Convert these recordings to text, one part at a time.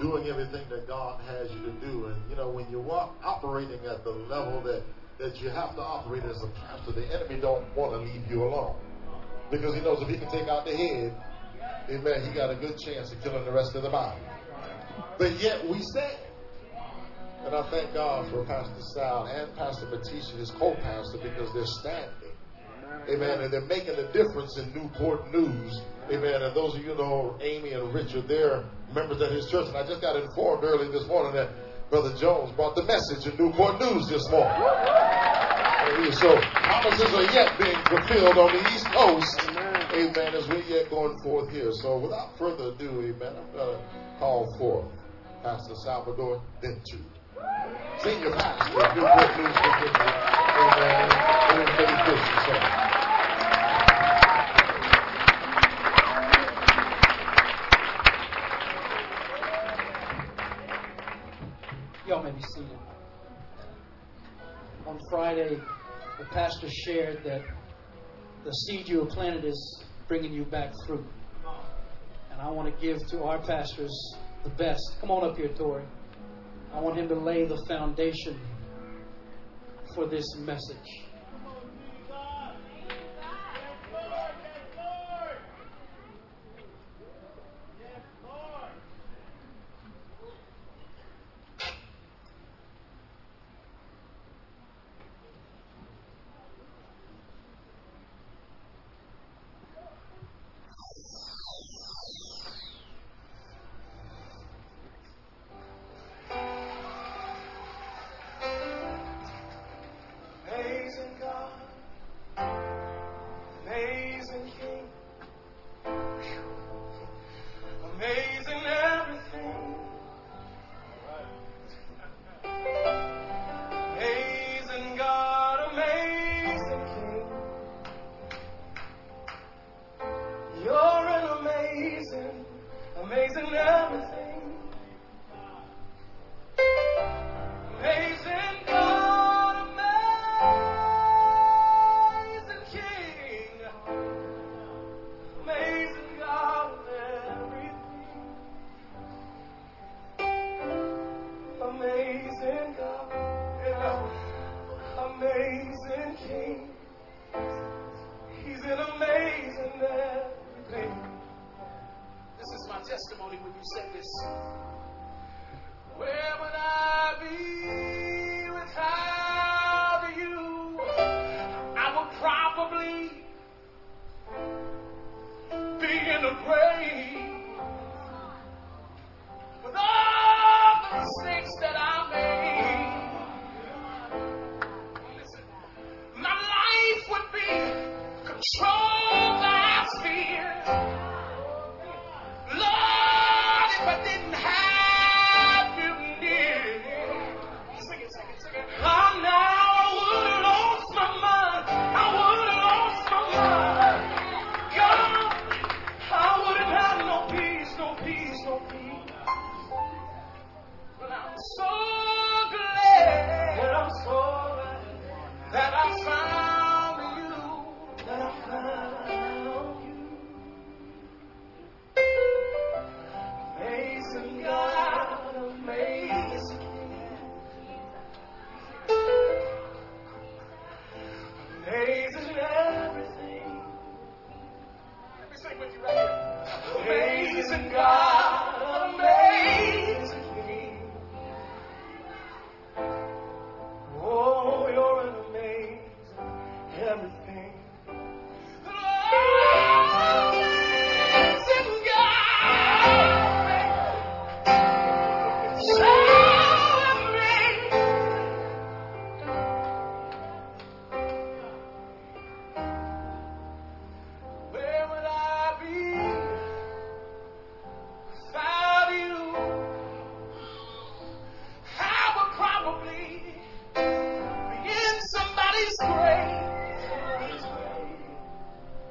doing everything that God has you to do. And, you know, when you're operating at the level that, that you have to operate as a pastor, the enemy don't want to leave you alone. Because he knows if he can take out the head, amen, he got a good chance of killing the rest of the body. But yet we stand. And I thank God for Pastor Sal and Pastor Matisha, his co-pastor, because they're standing. Amen. And they're making a difference in Newport News. Amen. And those of you know Amy and Richard, they're members of his church. And I just got informed early this morning that Brother Jones brought the message in Newport News this morning. So promises are yet being fulfilled on the East Coast. Amen. As we're yet going forth here. So without further ado, amen, I'm going to call for Pastor Salvador Dentu. Y'all may be seated. On Friday, the pastor shared that the seed you have planted is bringing you back fruit. And I want to give to our pastors the best. Come on up here, Tori. I want him to lay the foundation for this message.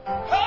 Hey!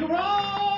You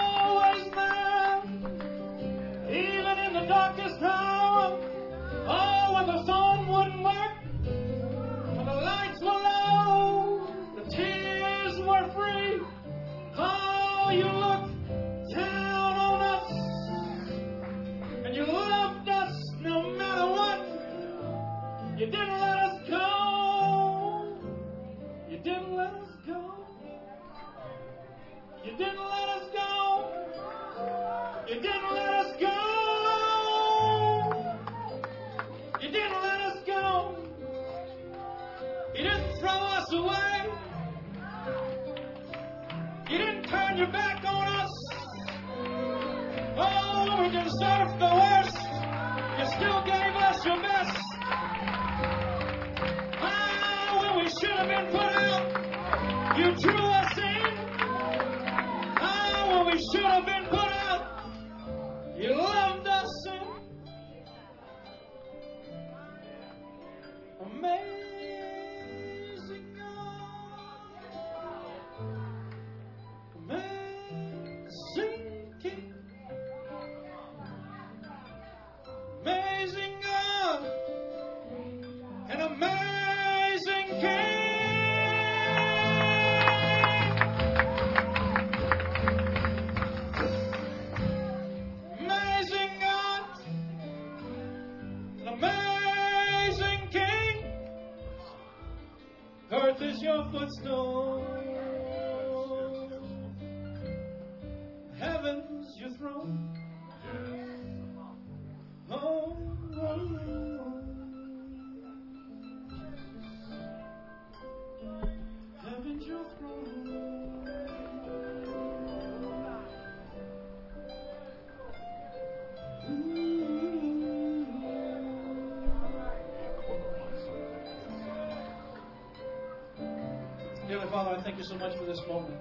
you so much for this moment.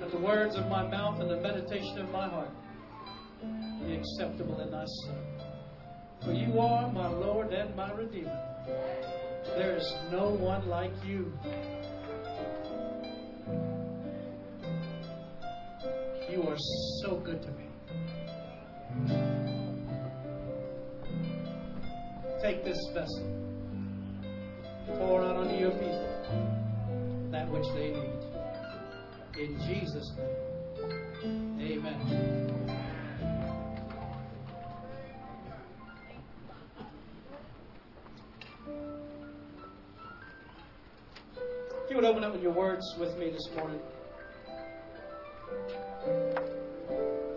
That the words of my mouth and the meditation of my heart be acceptable in thy sight. For you are my Lord and my Redeemer. There is no one like you. You words with me this morning.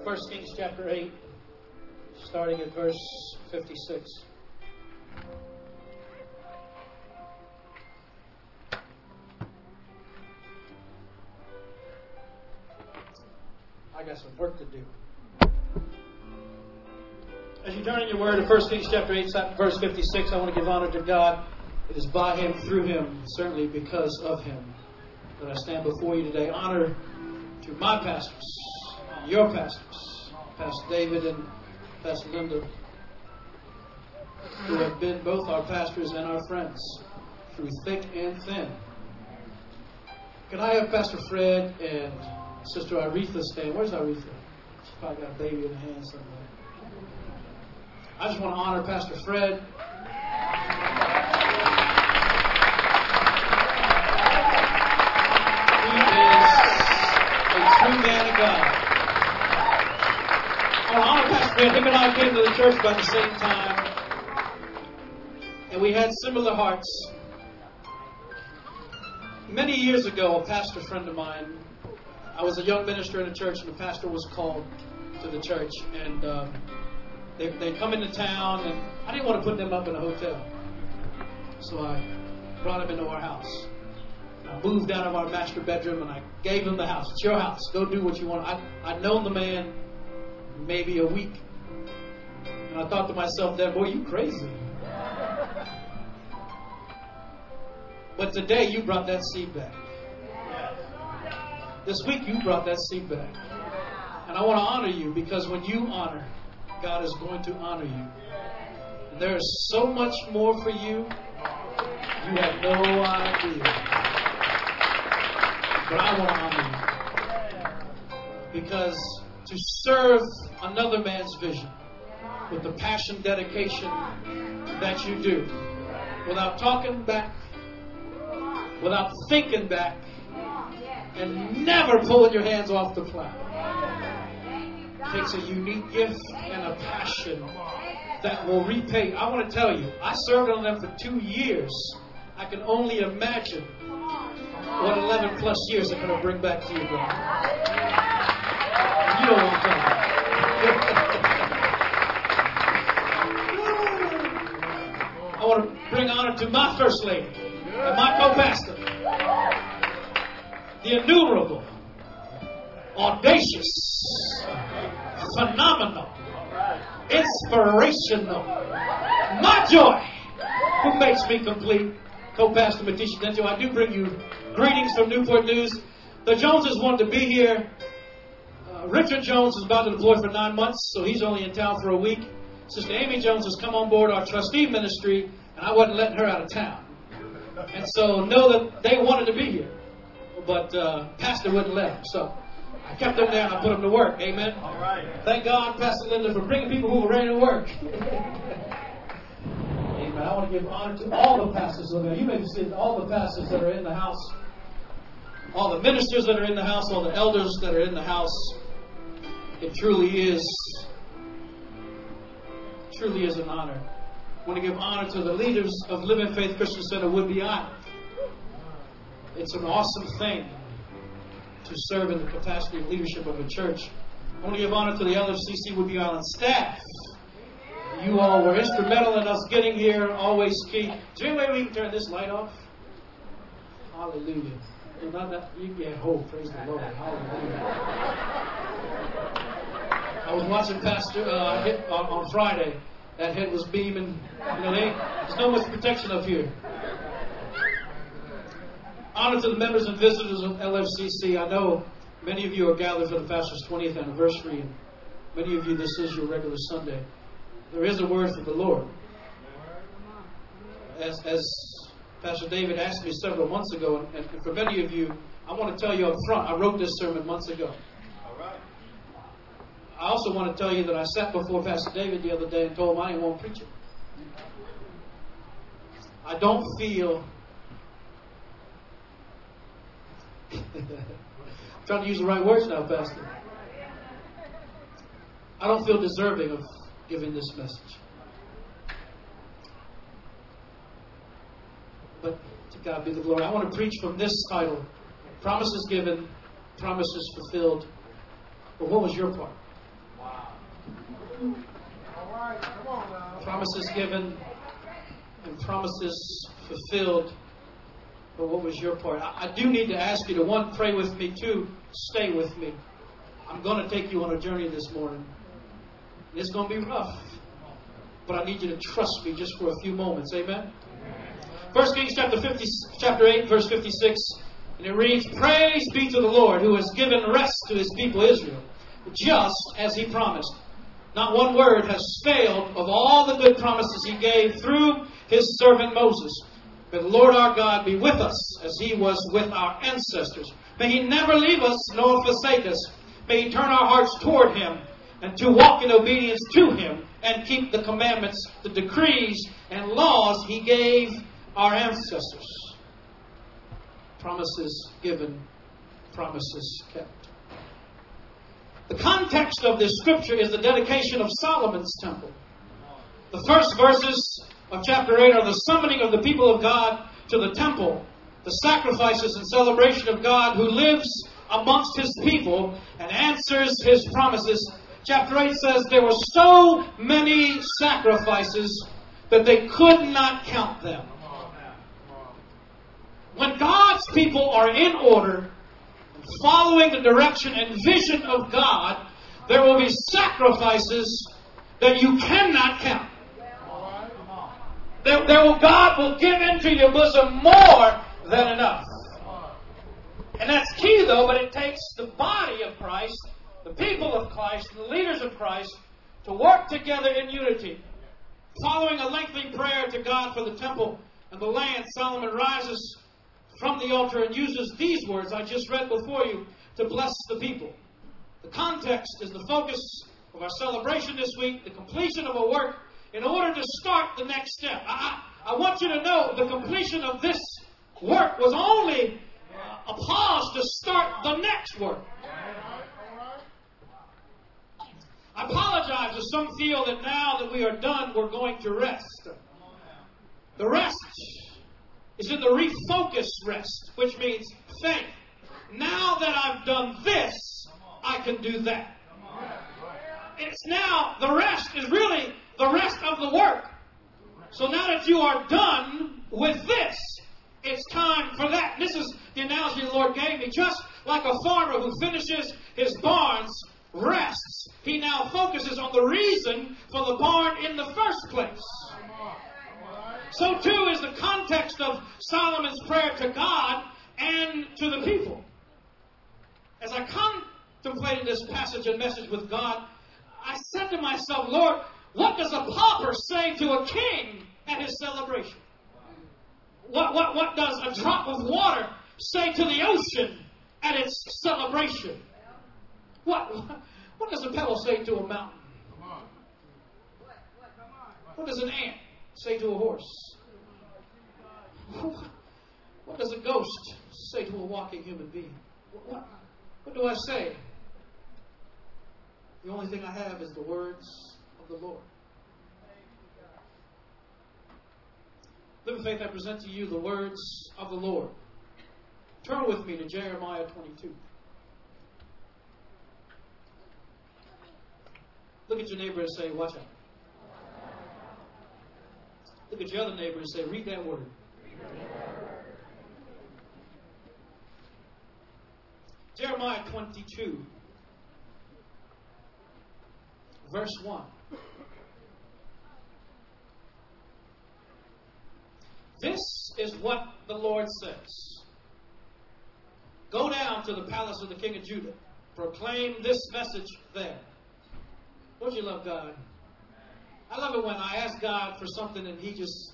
1 Kings chapter 8, starting at verse 56. I got some work to do. As you turn in your word to 1 Kings chapter 8, verse 56, I want to give honor to God. It is by Him, through Him, certainly because of Him, that I stand before you today. Honor to my pastors, your pastors, Pastor David and Pastor Linda, who have been both our pastors and our friends through thick and thin. Can I have Pastor Fred and Sister Aretha stand? Where's Aretha? She's probably got a baby in her hand somewhere. I just want to honor Pastor Fred. Honor Pastor. Him and I came to the church about the same time. And we had similar hearts. Many years ago, a pastor friend of mine, I was a young minister in a church, and the pastor was called to the church. And um, they, they come into town, and I didn't want to put them up in a hotel. So I brought them into our house. I moved out of our master bedroom and I gave him the house. It's your house. Go do what you want. I, I'd known the man maybe a week. And I thought to myself, then, boy, you crazy. But today you brought that seed back. This week you brought that seed back. And I want to honor you because when you honor, God is going to honor you. And there is so much more for you. You have no idea. But I want to honor you. Because to serve another man's vision with the passion, dedication that you do, without talking back, without thinking back, and never pulling your hands off the plow, takes a unique gift and a passion that will repay. I want to tell you, I served on them for two years. I can only imagine what 11 plus years are going to bring back to you, brother. You I'm talking about. I want to bring honor to my first lady and my co-pastor, the innumerable, audacious, phenomenal, inspirational, my joy, who makes me complete, co-pastor Matisha Dento. I do bring you greetings from Newport News. The Joneses wanted to be here. Uh, Richard Jones is about to deploy for nine months, so he's only in town for a week. Sister Amy Jones has come on board our trustee ministry, and I wasn't letting her out of town. And so know that they wanted to be here, but uh, Pastor wouldn't let them. So I kept them there and I put them to work. Amen. All right. Thank God, Pastor Linda, for bringing people who are ready to work. I want to give honor to all the pastors there. You may see all the pastors that are in the house, all the ministers that are in the house, all the elders that are in the house. It truly is, truly is an honor. I want to give honor to the leaders of Living Faith Christian Center Whidbey Island. It's an awesome thing to serve in the capacity of leadership of a church. I want to give honor to the LFCC Whidbey Island staff. You all were instrumental in us getting here, always key. Is there any way we can turn this light off? Hallelujah. Well, not that, you get hope. Praise the Lord. Hallelujah. I was watching Pastor uh, hit, on, on Friday. That head was beaming. You know, they, there's no much protection up here. Honor to the members and visitors of LFCC. I know many of you are gathered for the pastor's 20th anniversary, and many of you, this is your regular Sunday. There is a word from the Lord. As, as Pastor David asked me several months ago, and, and for many of you, I want to tell you up front, I wrote this sermon months ago. I also want to tell you that I sat before Pastor David the other day and told him I didn't want to preach it. I don't feel. trying to use the right words now, Pastor. I don't feel deserving of giving this message. But to God be the glory. I want to preach from this title Promises Given, Promises Fulfilled. But what was your part? Wow. Right, on, Promises given and promises fulfilled. But what was your part? I, I do need to ask you to one, pray with me, two, stay with me. I'm going to take you on a journey this morning. It's going to be rough. But I need you to trust me just for a few moments. Amen? 1 Kings chapter 50, chapter 8, verse 56. And it reads, Praise be to the Lord who has given rest to his people Israel, just as he promised. Not one word has failed of all the good promises he gave through his servant Moses. May the Lord our God be with us as he was with our ancestors. May he never leave us nor forsake us. May he turn our hearts toward him and to walk in obedience to him and keep the commandments, the decrees, and laws he gave our ancestors. Promises given, promises kept. The context of this scripture is the dedication of Solomon's temple. The first verses of chapter 8 are the summoning of the people of God to the temple, the sacrifices and celebration of God who lives amongst his people and answers his promises. Chapter 8 says there were so many sacrifices that they could not count them. When God's people are in order, following the direction and vision of God, there will be sacrifices that you cannot count. There, there will, God will give into your bosom more than enough. And that's key, though, but it takes the body of Christ, the people of Christ, the leaders of Christ, to work together in unity. Following a lengthy prayer to God for the temple and the land, Solomon rises from the altar and uses these words I just read before you to bless the people. The context is the focus of our celebration this week, the completion of a work in order to start the next step. I, I want you to know the completion of this work was only a pause to start the next work. I apologize if some feel that now that we are done, we're going to rest. The rest is in the refocus rest, which means faith. Now that I've done this, I can do that. It's now, the rest is really the rest of the work. So now that you are done with this, it's time for that. This is the analogy the Lord gave me. Just like a farmer who finishes his barns, rests, he now focuses on the reason for the barn in the first place. So too is the context of Solomon's prayer to God and to the people. As I contemplated this passage and message with God, I said to myself, Lord, what does a pauper say to a king at his celebration? What, what, what does a drop of water say to the ocean at its celebration? What, what does a pebble say to a mountain? What does an ant say to a horse? What does a ghost say to a walking human being? What, what do I say? The only thing I have is the words of the Lord. Living faith, I present to you the words of the Lord. Turn with me to Jeremiah 22. Look at your neighbor and say, Watch out. Look at your other neighbor and say, Read that word. Jeremiah 22, verse 1. This is what the Lord says Go down to the palace of the king of Judah. Proclaim this message there. Don't you love God? I love it when I ask God for something and He just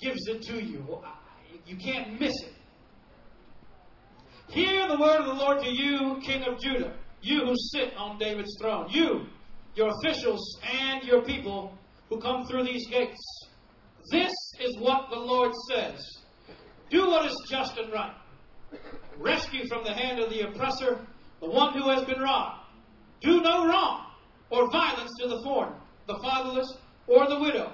gives it to you. You can't miss it. Hear the word of the Lord to you, King of Judah, you who sit on David's throne, you, your officials, and your people who come through these gates. This is what the Lord says Do what is just and right. Rescue from the hand of the oppressor the one who has been robbed. Do no wrong or violence to the foreigner, the fatherless, or the widow.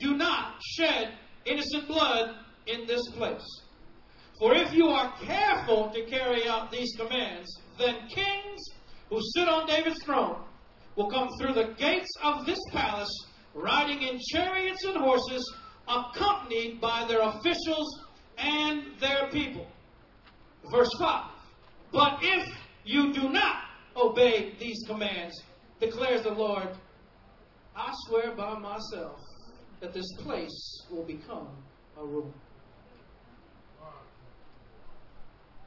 Do not shed innocent blood in this place. For if you are careful to carry out these commands, then kings who sit on David's throne will come through the gates of this palace, riding in chariots and horses, accompanied by their officials and their people. Verse 5. But if you do not obey these commands, declares the Lord, I swear by myself that this place will become a ruin.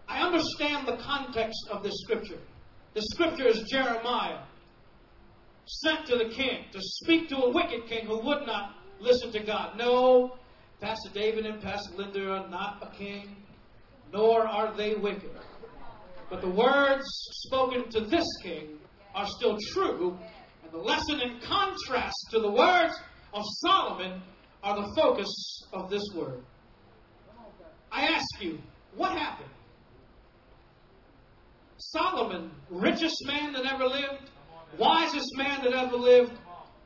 I understand the context of this scripture. The scripture is Jeremiah sent to the king to speak to a wicked king who would not listen to God. No, Pastor David and Pastor Linda are not a king, nor are they wicked. But the words spoken to this king are still true, and the lesson in contrast to the words of Solomon are the focus of this word. I ask you, what happened? Solomon, richest man that ever lived, wisest man that ever lived,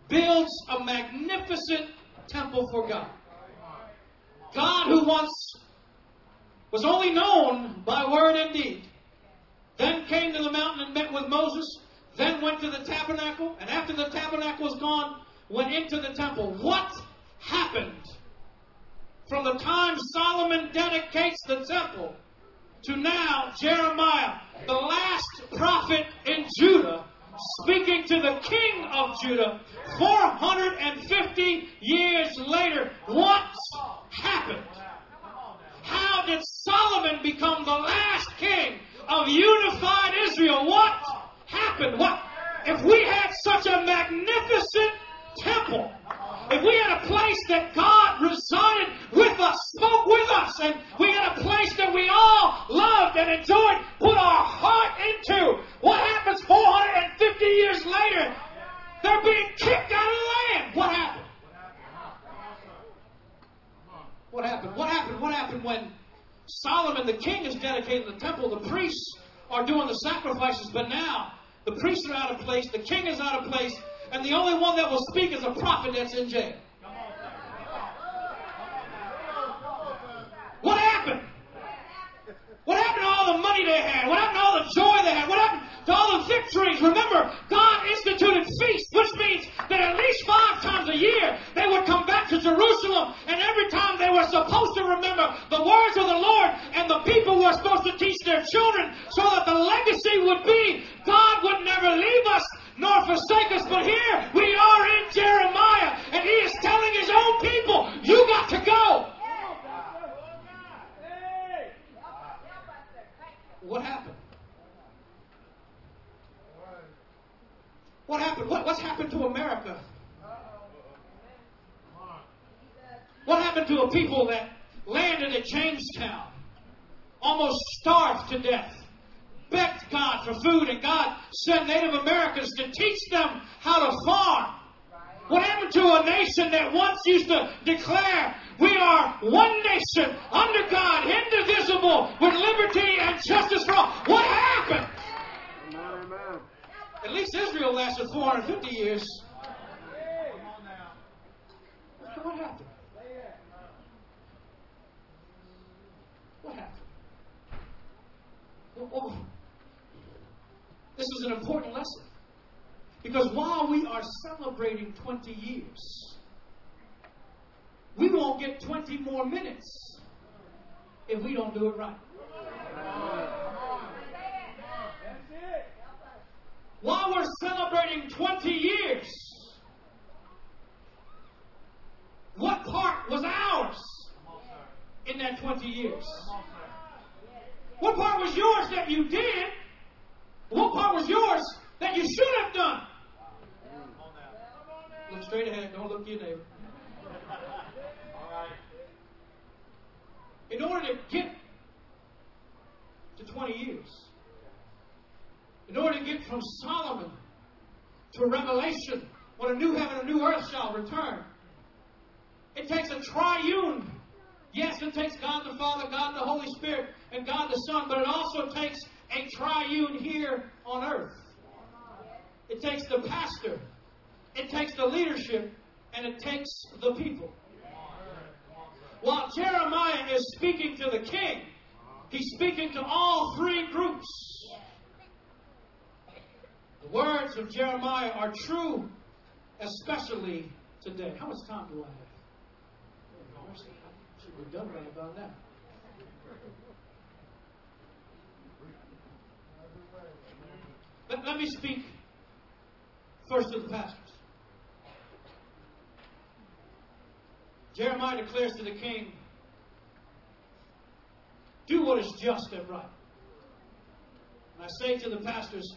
builds a magnificent temple for God. God, who once was only known by word and deed, then came to the mountain and met with Moses, then went to the tabernacle, and after the tabernacle was gone, went into the temple. What happened from the time Solomon dedicates the temple to now Jeremiah, the last prophet in Judah, speaking to the king of Judah 450 years later. What happened? How did Solomon become the last king of unified Israel? What happened? What if we had such a magnificent temple? If we had a place that God resided with us, spoke with us, and we had a place that we all loved and enjoyed, put our heart into, what happens 450 years later? They're being kicked out of the land. What happened? What happened? What happened? What happened when Solomon the king is dedicating the temple? The priests are doing the sacrifices, but now the priests are out of place, the king is out of place, and the only one that will speak is a prophet that's in jail. What happened? What happened to all the money they had? What happened to all the joy they had? What to all the victories? Remember, God instituted feasts, which means that at least five times a year they would come back to Jerusalem, and every time they were supposed to remember the words of the Lord, and the people were supposed to teach their children so that the legacy would be God would never leave us nor forsake us. But here we are in Jeremiah, and he is telling his own people, You got to go. What happened? What happened? What, what's happened to America? What happened to a people that landed at Jamestown, almost starved to death, begged God for food, and God sent Native Americans to teach them how to farm? What happened to a nation that once used to declare, we are one nation under God, indivisible, with liberty and justice for all? What happened? At least Israel lasted 450 years. What happened? What happened? Well, oh, this is an important lesson. Because while we are celebrating 20 years, we won't get 20 more minutes if we don't do it right. While we're celebrating 20 years, what part was ours in that 20 years? What part was yours that you did? What part was yours that you should have done? Look straight ahead. Don't look your neighbor. In order to get to 20 years, in order to get from Solomon to Revelation, when a new heaven and a new earth shall return, it takes a triune. Yes, it takes God the Father, God the Holy Spirit, and God the Son, but it also takes a triune here on earth. It takes the pastor, it takes the leadership, and it takes the people. While Jeremiah is speaking to the king, he's speaking to all three groups. The words of Jeremiah are true, especially today. How much time do I have? Should be done right about now. Let, let me speak first to the pastors. Jeremiah declares to the king, Do what is just and right. And I say to the pastors,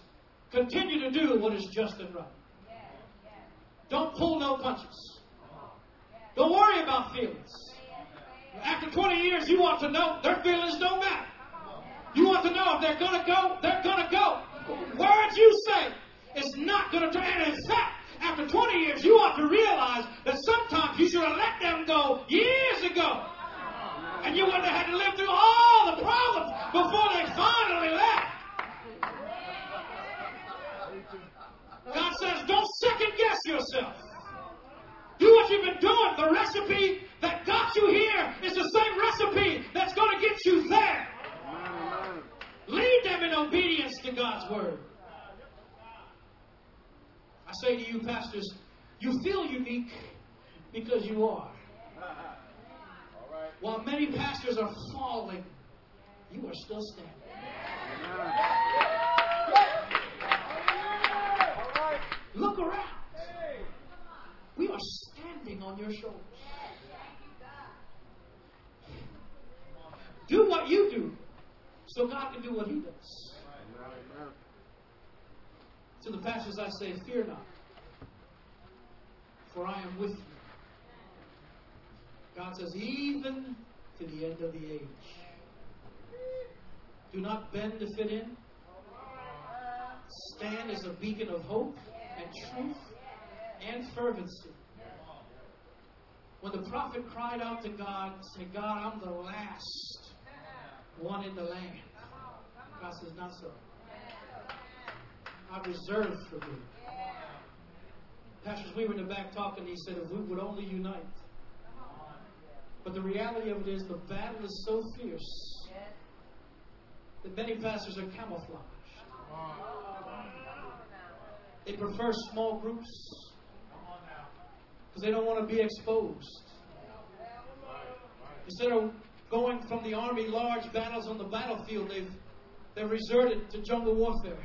continue to do what is just and right. Don't pull no punches. Don't worry about feelings. After 20 years, you want to know their feelings don't matter. You want to know if they're going to go, they're going to go. Words you say is not going to turn. And in fact, after 20 years, you ought to realize that sometimes you should have let them go years ago. And you wouldn't have had to live through all the problems before they finally left. God says, don't second guess yourself. Do what you've been doing. The recipe that got you here is the same recipe that's going to get you there. Lead them in obedience to God's word. I say to you, pastors, you feel unique because you are. While many pastors are falling, you are still standing. Look around. We are standing on your shoulders. Do what you do so God can do what He does. To the pastors, I say, Fear not, for I am with you. God says, Even to the end of the age. Do not bend to fit in. Stand as a beacon of hope and truth and fervency. When the prophet cried out to God, saying, God, I'm the last one in the land. God says, Not so. I've reserved for you. Pastors, we were in the back talking, he said, if we would only unite. But the reality of it is, the battle is so fierce that many pastors are camouflaged. They prefer small groups because they don't want to be exposed. Instead of going from the army large battles on the battlefield, they've they've resorted to jungle warfare.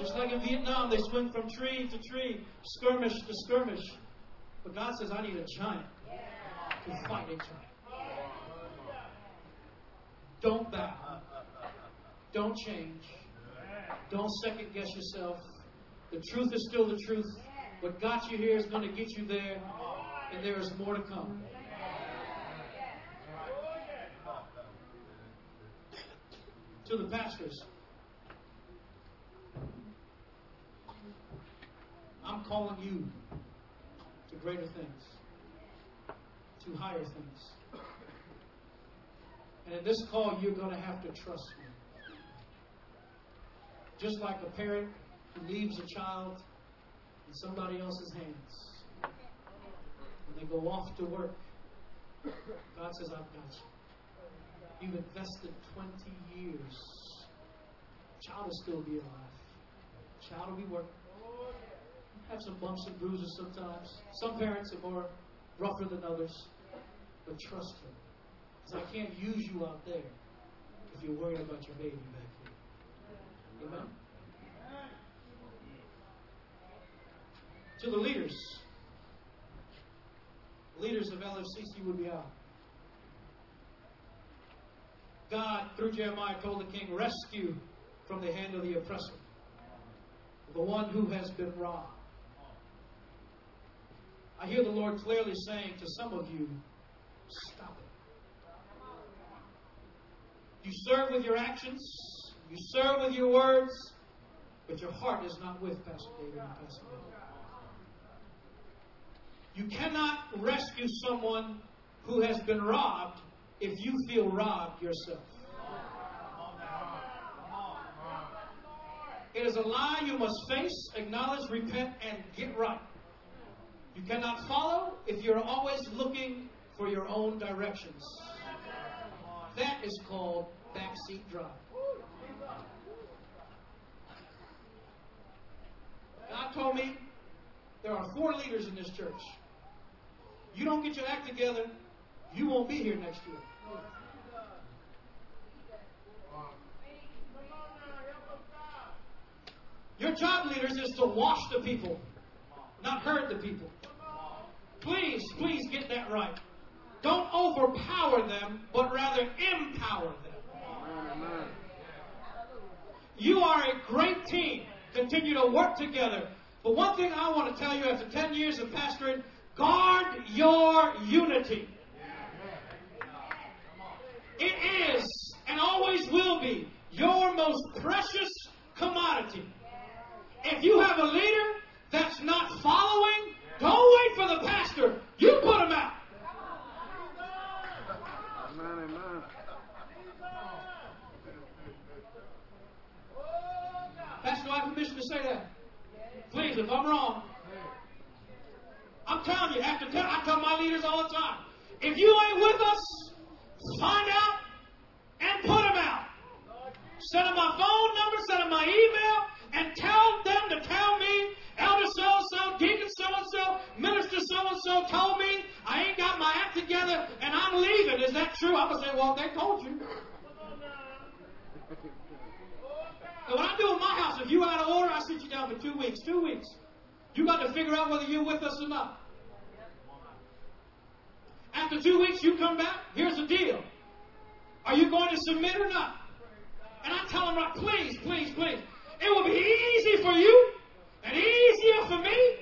Just like in Vietnam, they swing from tree to tree, skirmish to skirmish. But God says, I need a giant to fight a giant. Don't bow. Don't change. Don't second guess yourself. The truth is still the truth. What got you here is going to get you there, and there is more to come. To the pastors, I'm calling you to greater things, to higher things. And in this call, you're going to have to trust me. Just like a parent who leaves a child in somebody else's hands. When they go off to work, God says, I've got you. You've invested 20 years. Child will still be alive. Child will be working. Have some bumps and bruises sometimes. Some parents are more rougher than others. But trust Him. Because I can't use you out there if you're worried about your baby back? To the leaders, leaders of LFCC would be out. God, through Jeremiah, told the king, rescue from the hand of the oppressor, the one who has been robbed. I hear the Lord clearly saying to some of you, stop it. You serve with your actions, you serve with your words, but your heart is not with Pastor David and Pastor David. You cannot rescue someone who has been robbed if you feel robbed yourself. It is a lie you must face, acknowledge, repent, and get right. You cannot follow if you're always looking for your own directions. That is called backseat drive. God told me there are four leaders in this church. You don't get your act together, you won't be here next year. Your job leaders is to wash the people, not hurt the people. Please, please get that right. Don't overpower them, but rather empower them. You are a great team. Continue to work together. But one thing I want to tell you after 10 years of pastoring guard your unity. It is and always will be your most precious commodity. If you have a leader that's not following, don't wait for the pastor. You put him out. Amen, amen. Pastor, do To say that? Please, if I'm wrong. I'm telling you, after tell, I tell my leaders all the time, if you ain't with us, find out and put them out. Send them my phone number, send them my email, and tell them to tell me, Elder so and so, Deacon so and so, Minister so and so told me I ain't got my act together and I'm leaving. Is that true? I'm going to say, well, they told you. What I do in my house, if you out of order, I sit you down for two weeks. Two weeks. You got to figure out whether you're with us or not. After two weeks, you come back. Here's the deal. Are you going to submit or not? And I tell them, right, please, please, please. It will be easy for you and easier for me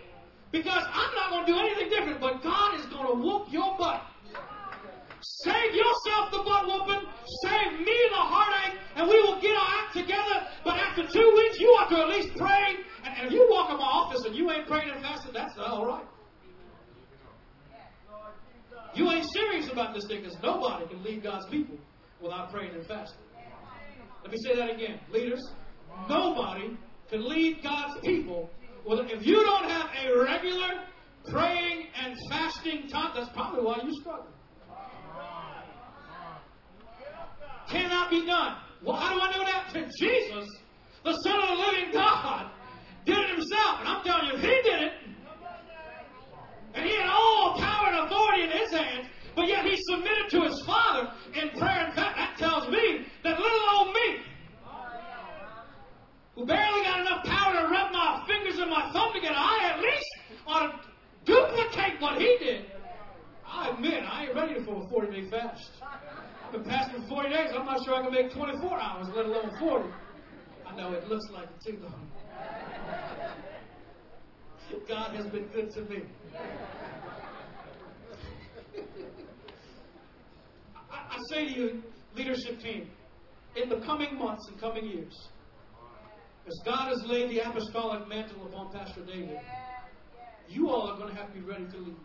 because I'm not going to do anything different, but God is going to whoop your butt. Save yourself the butt whooping, save me the heartache, and we will get our act together. But after two weeks, you ought to at least pray. And, if you walk in my office and you ain't praying and fasting, that's not all right. You ain't serious about this thing because nobody can lead God's people without praying and fasting. Let me say that again. Leaders, nobody can lead God's people. Well, if you don't have a regular praying and fasting time, that's probably why you struggle. Cannot be done. Well, how do I know that? To Jesus, the Son of the living God, did it himself. And I'm telling you, he did it, and he had all power and authority in his hands, but yet he submitted to his Father in prayer and fasting, that tells me that little old me, who barely got enough power to rub my fingers and my thumb together, I at least ought to duplicate what he did. I admit, I ain't ready for a 40 day fast. I've been fasting for 40 days. I'm not sure I can make 24 hours, let alone 40. I know it looks like it too, though. God has been good to me. I, I say to you, leadership team, in the coming months and coming years, as God has laid the apostolic mantle upon Pastor David, you all are going to have to be ready to lead.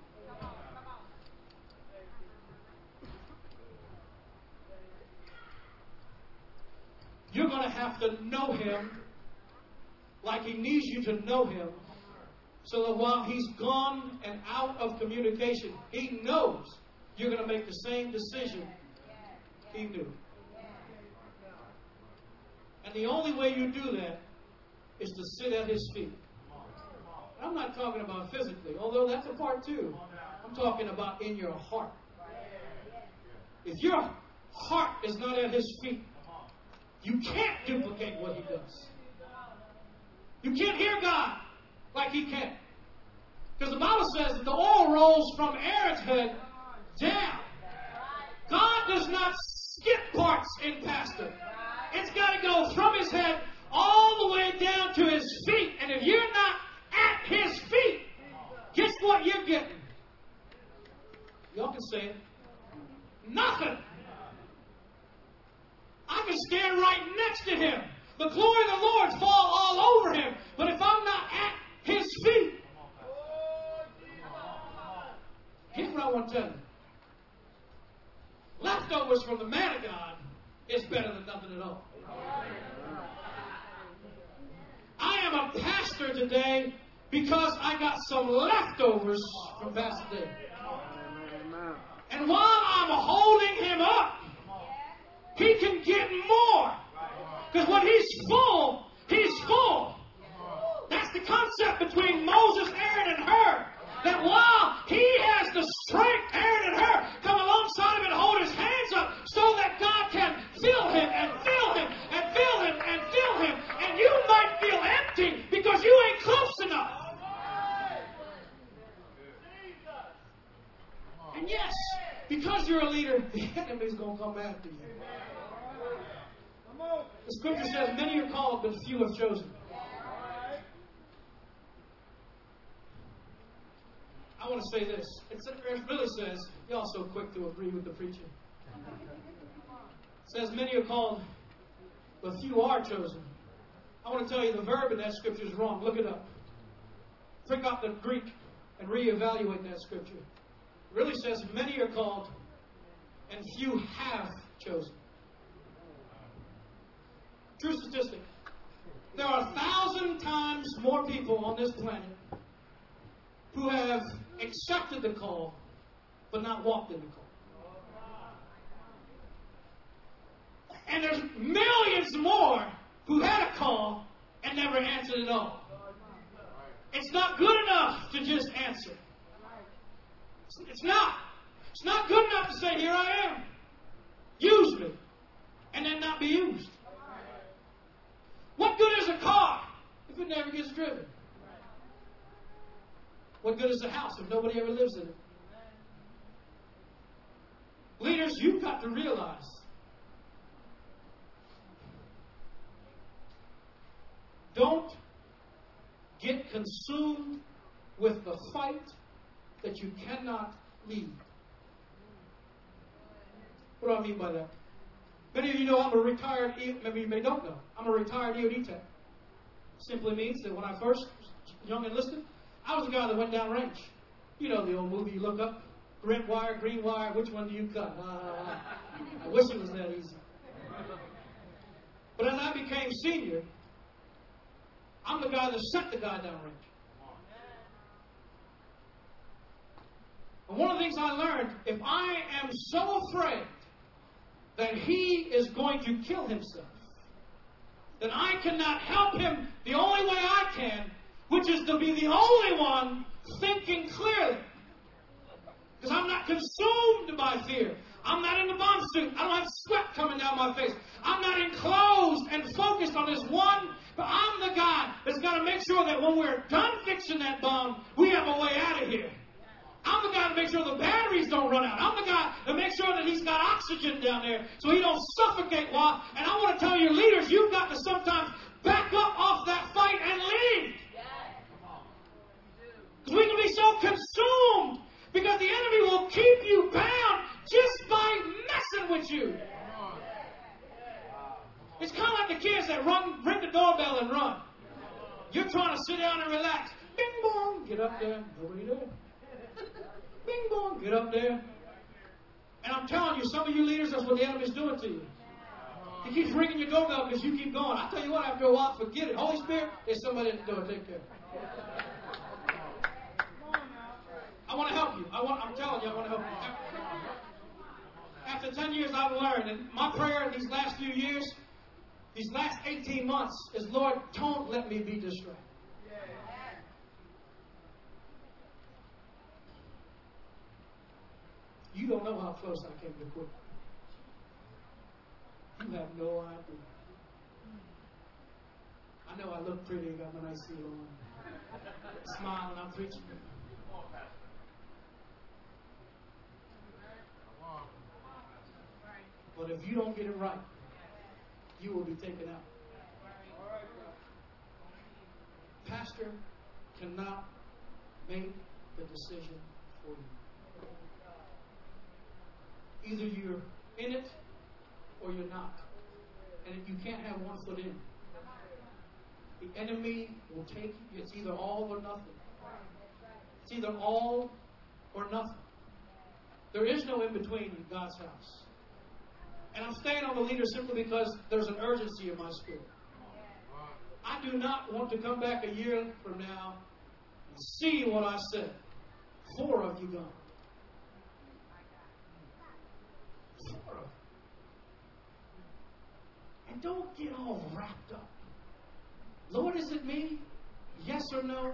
You're going to have to know him like he needs you to know him so that while he's gone and out of communication, he knows you're going to make the same decision he knew. And the only way you do that is to sit at his feet. I'm not talking about physically, although that's a part too. I'm talking about in your heart. If your heart is not at his feet, you can't duplicate what he does. You can't hear God like he can. Because the Bible says that the oil rolls from Aaron's head down. God does not skip parts in pastor. It's got to go from his head all the way down to his feet. And if you're not at his feet, guess what you're getting? Y'all can say it. Nothing. I can stand right next to him. The glory of the Lord fall all over him. But if I'm not at his feet, here's what I want to tell you. Leftovers from the man of God is better than nothing at all. I am a pastor today because I got some leftovers from Pastor Dave. And while I'm holding him up, he can get more. Because when he's full, he's full. That's the concept between Moses, Aaron, and Hur. That while he has the strength, Aaron and Hur come alongside him and hold his hands up so that God can fill him and fill him and fill him and fill him. And you might feel empty because you ain't close enough. And yes, because you're a leader, the enemy's going to come after you. The scripture says, Many are called, but few are chosen. I want to say this. It's, it really says, y'all so quick to agree with the preacher. It says, Many are called, but few are chosen. I want to tell you the verb in that scripture is wrong. Look it up. Pick up the Greek and reevaluate that scripture. It really says, Many are called, and few have chosen. True statistic. There are a thousand times more people on this planet who have accepted the call but not walked in the call. And there's millions more who had a call and never answered at all. It's not good enough to just answer. It's- not. It's not good enough to say, Here I am. Use me. And then not be used. What good is a car if it never gets driven? What good is a house if nobody ever lives in it? Leaders, you've got to realize don't get consumed with the fight that you cannot lead. What do I mean by that? Many of you know I'm a retired, maybe you may don't know, I'm a retired EOD tech. Simply means that when I first young enlisted, I was a guy that went down range. You know the old movie you look up, red wire, green wire, which one do you cut? Uh, I wish it was that easy. But as I became senior, I'm the guy that sent the guy down range. And one of the things I learned, if I am so afraid that he is going to kill himself, then I cannot help him the only way I can, which is to be the only one thinking clearly. Because I'm not consumed by fear. I'm not in the bomb suit. I don't have sweat coming down my face. I'm not enclosed and focused on this one, but I'm the guy that's got to make sure that when we're done fixing that bomb, we have a way out of here. I'm the guy to make sure the batteries don't run out. I'm the guy to make sure that he's got oxygen down there so he don't suffocate while. And I want to tell your leaders, you've got to sometimes back up off that fight and leave. Because we can be so consumed because the enemy will keep you bound just by messing with you. It's kind of like the kids that run, ring the doorbell and run. You're trying to sit down and relax. Bing bong, get up there, nobody there. Bing bong, get up there. And I'm telling you, some of you leaders, that's what the enemy's doing to you. He keeps ringing your doorbell because you keep going. I tell you what, after a while, forget it. Holy Spirit, there's somebody at the door. Take care. I want to help you. I want, I'm telling you, I want to help you. After 10 years, I've learned, and my prayer in these last few years, these last 18 months, is Lord, don't let me be distracted. You don't know how close I came to quit. You have no idea. I know I look pretty, my nice suit on, smiling, and I'm preaching. But if you don't get it right, you will be taken out. Pastor cannot make the decision for you. Either you're in it or you're not. And you can't have one foot in, the enemy will take you. It's either all or nothing. It's either all or nothing. There is no in between in God's house. And I'm staying on the leader simply because there's an urgency in my spirit. I do not want to come back a year from now and see what I said. Four of you gone. Four of you. Don't get all wrapped up. Lord, is it me? Yes or no?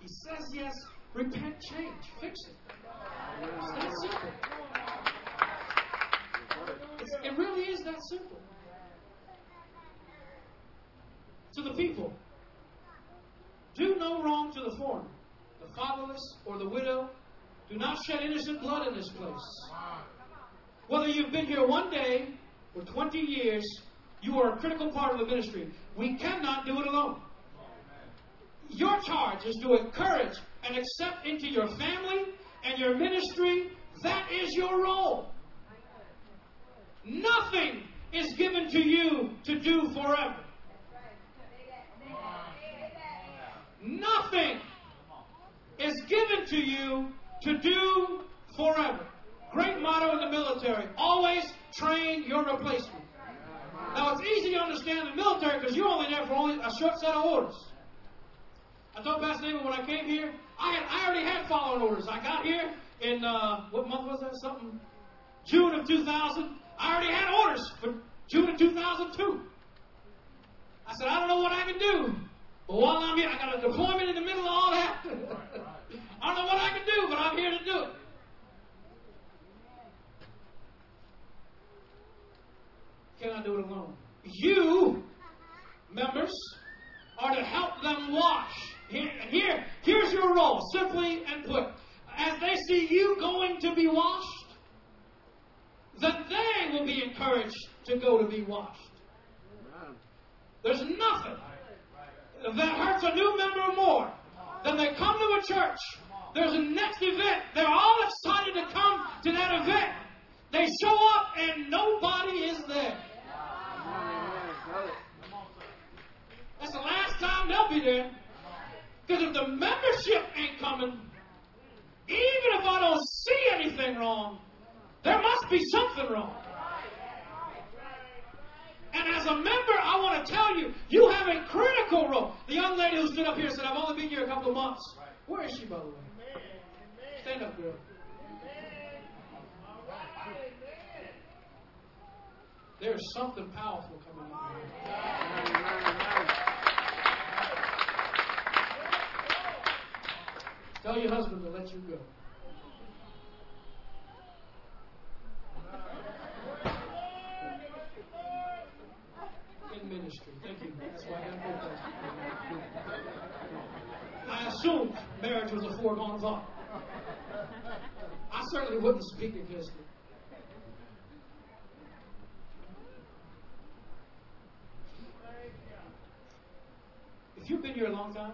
He says yes. Repent, change, fix it. It's that simple. It's, it really is that simple. To the people, do no wrong to the foreigner, the fatherless, or the widow. Do not shed innocent blood in this place. Whether you've been here one day or 20 years, you are a critical part of the ministry. We cannot do it alone. Your charge is to encourage and accept into your family and your ministry. That is your role. Nothing is given to you to do forever. Nothing is given to you to do forever. Great motto in the military always train your replacement. Now, it's easy to understand the military because you're only there for only a short set of orders. I told Pastor David when I came here, I, had, I already had following orders. I got here in, uh, what month was that? Something? June of 2000. I already had orders for June of 2002. I said, I don't know what I can do. But while I'm here, I got a deployment in the middle of all that. I don't know what I can do, but I'm here to do it. Can I do it alone? You, members, are to help them wash. Here, here, here's your role, simply and put. As they see you going to be washed, then they will be encouraged to go to be washed. There's nothing that hurts a new member more than they come to a church. There's a next event. They're all excited to come to that event. They show up and nobody is there. That's the last time they'll be there. Because if the membership ain't coming, even if I don't see anything wrong, there must be something wrong. And as a member, I want to tell you, you have a critical role. The young lady who stood up here said, I've only been here a couple of months. Where is she, by the way? Stand up, girl. There's something powerful coming on here. Tell your husband to let you go. In ministry. Thank you. That's why I. I assumed marriage was a foregone thought. I certainly wouldn't speak against it. If you've been here a long time,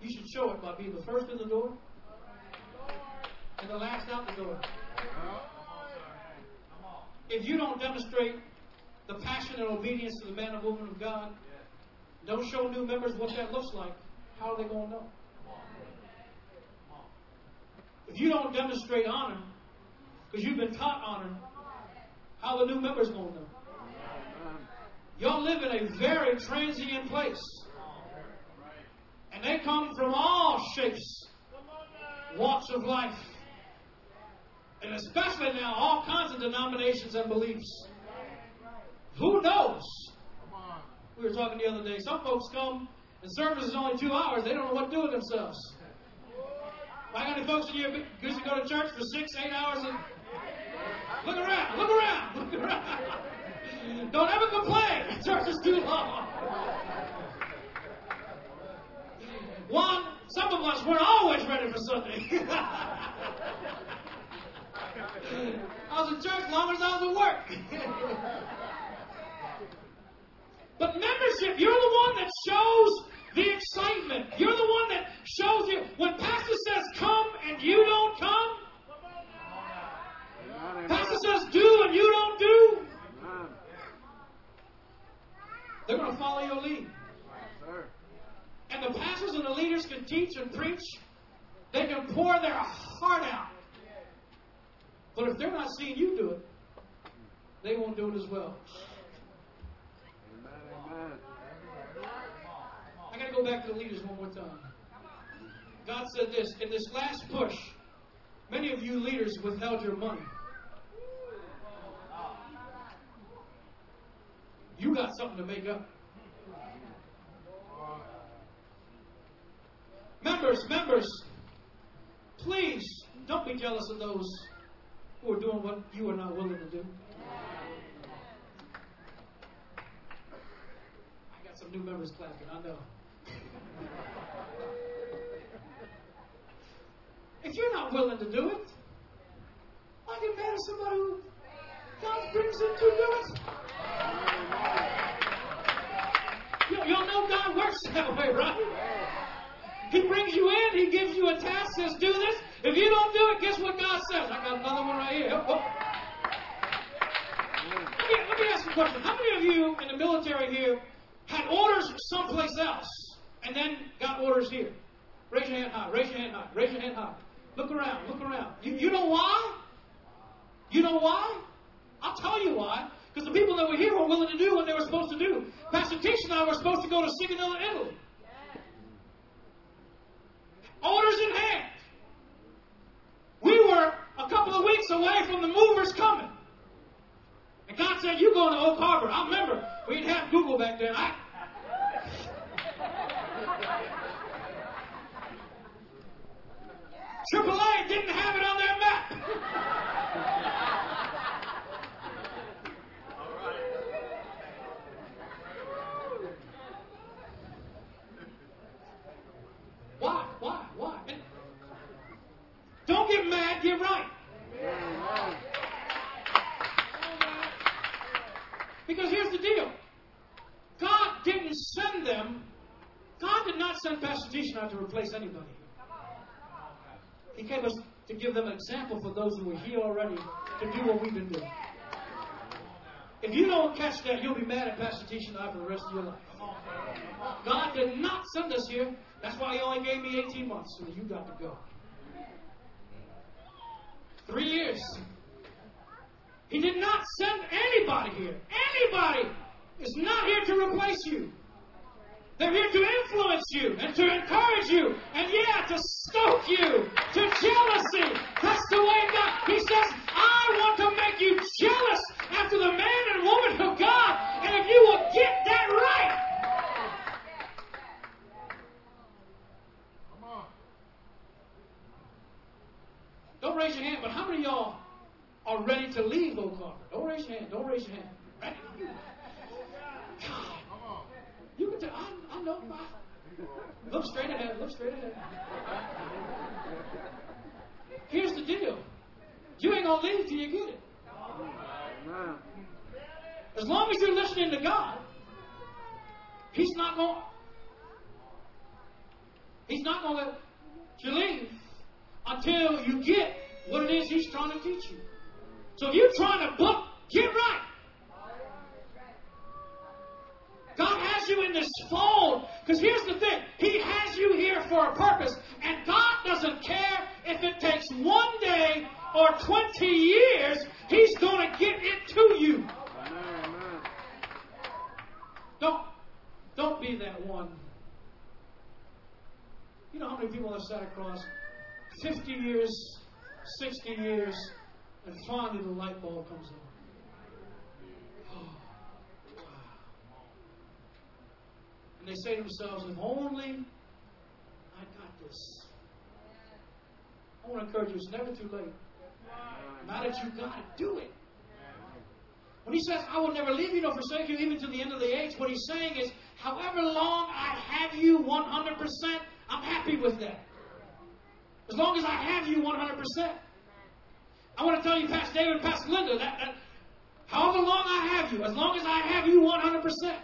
you should show it by being the first in the door and the last out the door. If you don't demonstrate the passion and obedience to the man and woman of God, don't show new members what that looks like, how are they going to know? If you don't demonstrate honor, because you've been taught honor, how the new members going to know? Y'all live in a very transient place. And they come from all shapes, walks of life. And especially now, all kinds of denominations and beliefs. Who knows? We were talking the other day. Some folks come and service is only two hours. They don't know what to do with themselves. I got any folks in here used to go to church for six, eight hours and look around, look around, look around. Don't ever complain. Church is too long. One, some of us weren't always ready for Sunday. I was in church, longer than I was at work. but membership, you're the one that shows the excitement. You're the one that shows you when pastor says come and you don't come. Pastor says do and you don't do. They're going to follow your lead. And the pastors and the leaders can teach and preach. They can pour their heart out. But if they're not seeing you do it, they won't do it as well. I got to go back to the leaders one more time. God said this in this last push, many of you leaders withheld your money. You got something to make up. Members, members, please don't be jealous of those who are doing what you are not willing to do. I got some new members clapping, I know. if you're not willing to do it, I get mad at somebody who God brings them to do it. You, y'all know God works that way, right? He brings you in, He gives you a task, says, do this. If you don't do it, guess what God says? I got another one right here. Let, me, let me ask you a question. How many of you in the military here had orders someplace else and then got orders here? Raise your hand high, raise your hand high, raise your hand high. Look around, look around. You, you know why? You know why? I'll tell you why. Because the people that were here were willing to do what they were supposed to do. Pastor Tish and I were supposed to go to Sigonella, Italy. Orders in hand. We were a couple of weeks away from the movers coming. And God said, You're going to Oak Harbor. I remember we didn't have Google back then. I, AAA didn't have it on their map. Why? Why? Why? And don't get mad, get right. Because here's the deal God didn't send them, God did not send Pastor and I to replace anybody. He came us to give them an example for those who were here already to do what we've been doing. If you don't catch that, you'll be mad at Pastor Tish and I for the rest of your life. God did not send us here. That's why He only gave me 18 months, so you got to go. Three years. He did not send anybody here. Anybody is not here to replace you. They're here to influence you and to encourage you and, yeah, to stoke you to jealousy. That's the way God. He says, I want to make you jealous after the man and woman of God. And if you will get that right, Don't raise your hand, but how many of y'all are ready to leave Oak Harbor? Don't raise your hand. Don't raise your hand. Ready? God. You can tell. I, I know. My, look straight ahead. Look straight ahead. Here's the deal. You ain't gonna leave till you get it. As long as you're listening to God, He's not gonna. He's not going to let you leave until you get what it is He's trying to teach you. So if you're trying to book, get right. God has you in this fold. Because here's the thing He has you here for a purpose. And God doesn't care if it takes one day or 20 years, He's going to get it to you. Don't, don't be that one. You know how many people have sat across 50 years, 60 years, and finally the light bulb comes on. Oh, wow. And they say to themselves, if only I got this. I want to encourage you, it's never too late. Now that you got it, do it. When he says, I will never leave you nor forsake you even to the end of the age, what he's saying is, however long I have you 100%, I'm happy with that. As long as I have you 100%. I want to tell you, Pastor David Pastor Linda, that, that however long I have you, as long as I have you 100%. Yeah.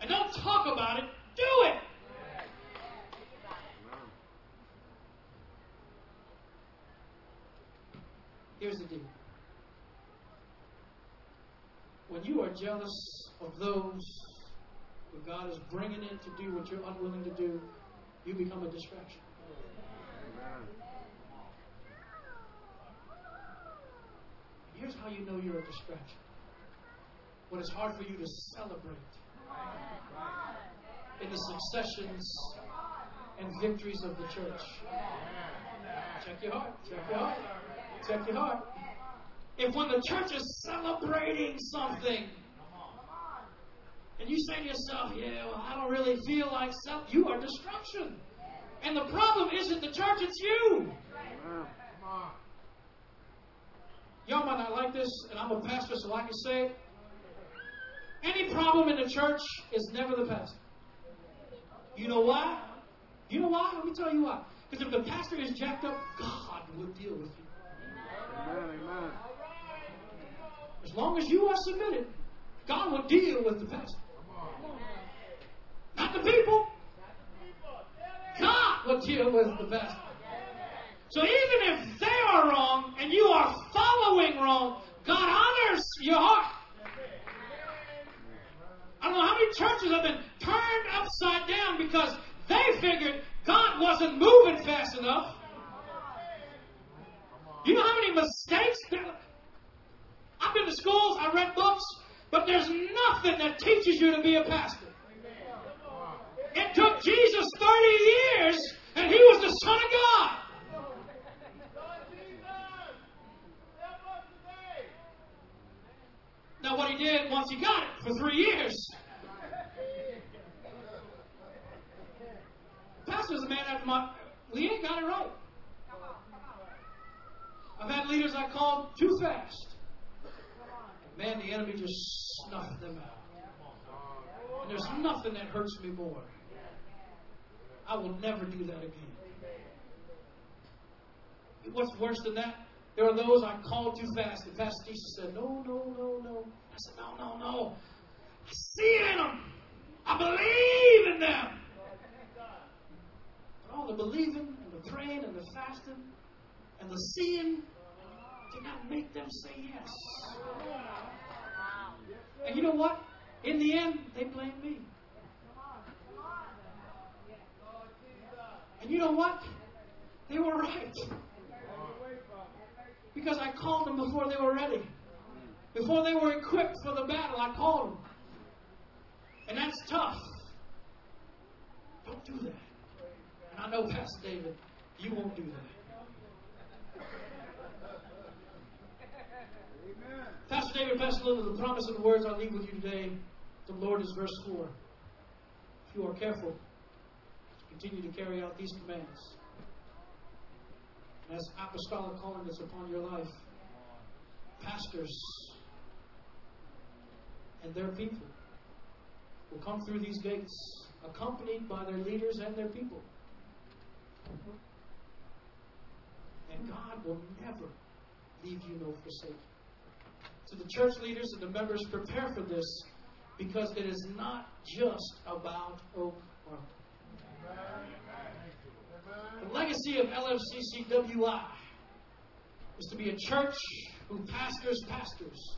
And don't talk about it, do it. Here's the deal. When you are jealous of those who God is bringing in to do what you're unwilling to do, you become a distraction. Here's how you know you're a distraction. When it's hard for you to celebrate in the successions and victories of the church. Check your heart. Check your heart. Check your heart. If when the church is celebrating something, and you say to yourself, yeah, well, I don't really feel like self, you are destruction. And the problem isn't the church, it's you. Y'all might not like this, and I'm a pastor, so I can say it. Any problem in the church is never the pastor. You know why? You know why? Let me tell you why. Because if the pastor is jacked up, God will deal with you. Amen. As long as you are submitted, God will deal with the pastor. Not the people. God will deal with the best. So even if they are wrong and you are following wrong, God honors your heart. I don't know how many churches have been turned upside down because they figured God wasn't moving fast enough. You know how many mistakes? I've been to schools, I read books, but there's nothing that teaches you to be a pastor. It took Jesus 30 years, and he was the Son of God. Now, what he did once he got it for three years. Pastor's a man after my. We ain't got it right. I've had leaders I called too fast. Man, the enemy just snuffed them out. And there's nothing that hurts me more. I will never do that again. What's worse than that? There are those I called too fast. And Pastor Jesus said, No, no, no, no. I said, No, no, no. I see it in them. I believe in them. But all the believing and the praying and the fasting and the seeing did not make them say yes. And you know what? In the end, they blamed me. And you know what? They were right. Because I called them before they were ready. Before they were equipped for the battle, I called them. And that's tough. Don't do that. And I know, Pastor David, you won't do that. Pastor David, Pastor Linda, the promise and the words I leave with you today, the Lord is verse 4. If you are careful, continue to carry out these commands. And as apostolic calling that's upon your life, pastors and their people will come through these gates, accompanied by their leaders and their people. And God will never leave you nor forsake. To the church leaders and the members, prepare for this because it is not just about Oak Park. The legacy of LFCCWI is to be a church who pastors pastors,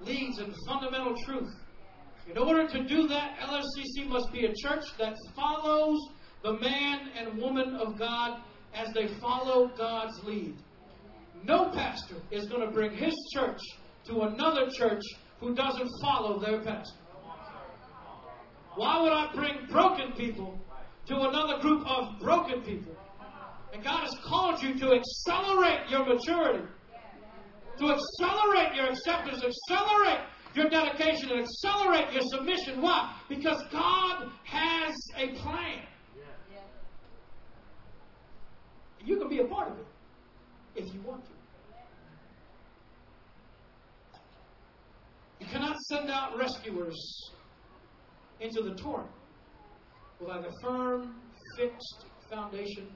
leads in fundamental truth. In order to do that, LFCC must be a church that follows the man and woman of God as they follow God's lead. No pastor is going to bring his church to another church who doesn't follow their pastor. Why would I bring broken people to another group of broken people? And God has called you to accelerate your maturity, to accelerate your acceptance, accelerate your dedication, and accelerate your submission. Why? Because God has a plan. You can be a part of it if you want to. You cannot send out rescuers into the torrent without a firm, fixed foundation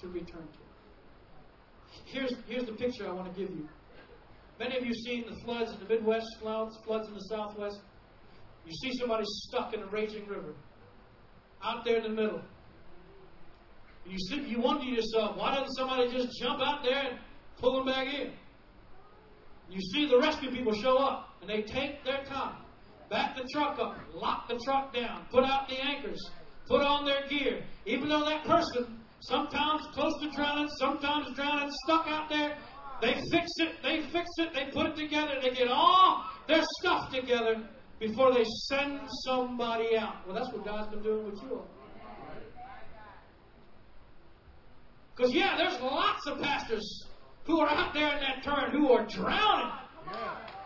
to return to. here's, here's the picture I want to give you. Many of you seen the floods in the Midwest, floods, floods in the Southwest. You see somebody stuck in a raging river, out there in the middle. You you wonder to yourself, why doesn't somebody just jump out there and pull them back in? You see the rescue people show up, and they take their time, back the truck up, lock the truck down, put out the anchors, put on their gear. Even though that person, sometimes close to drowning, sometimes drowning, stuck out there, they fix it, they fix it, they put it together, they get all their stuff together before they send somebody out. Well, that's what God's been doing with you all. Because, yeah, there's lots of pastors who are out there in that turn who are drowning.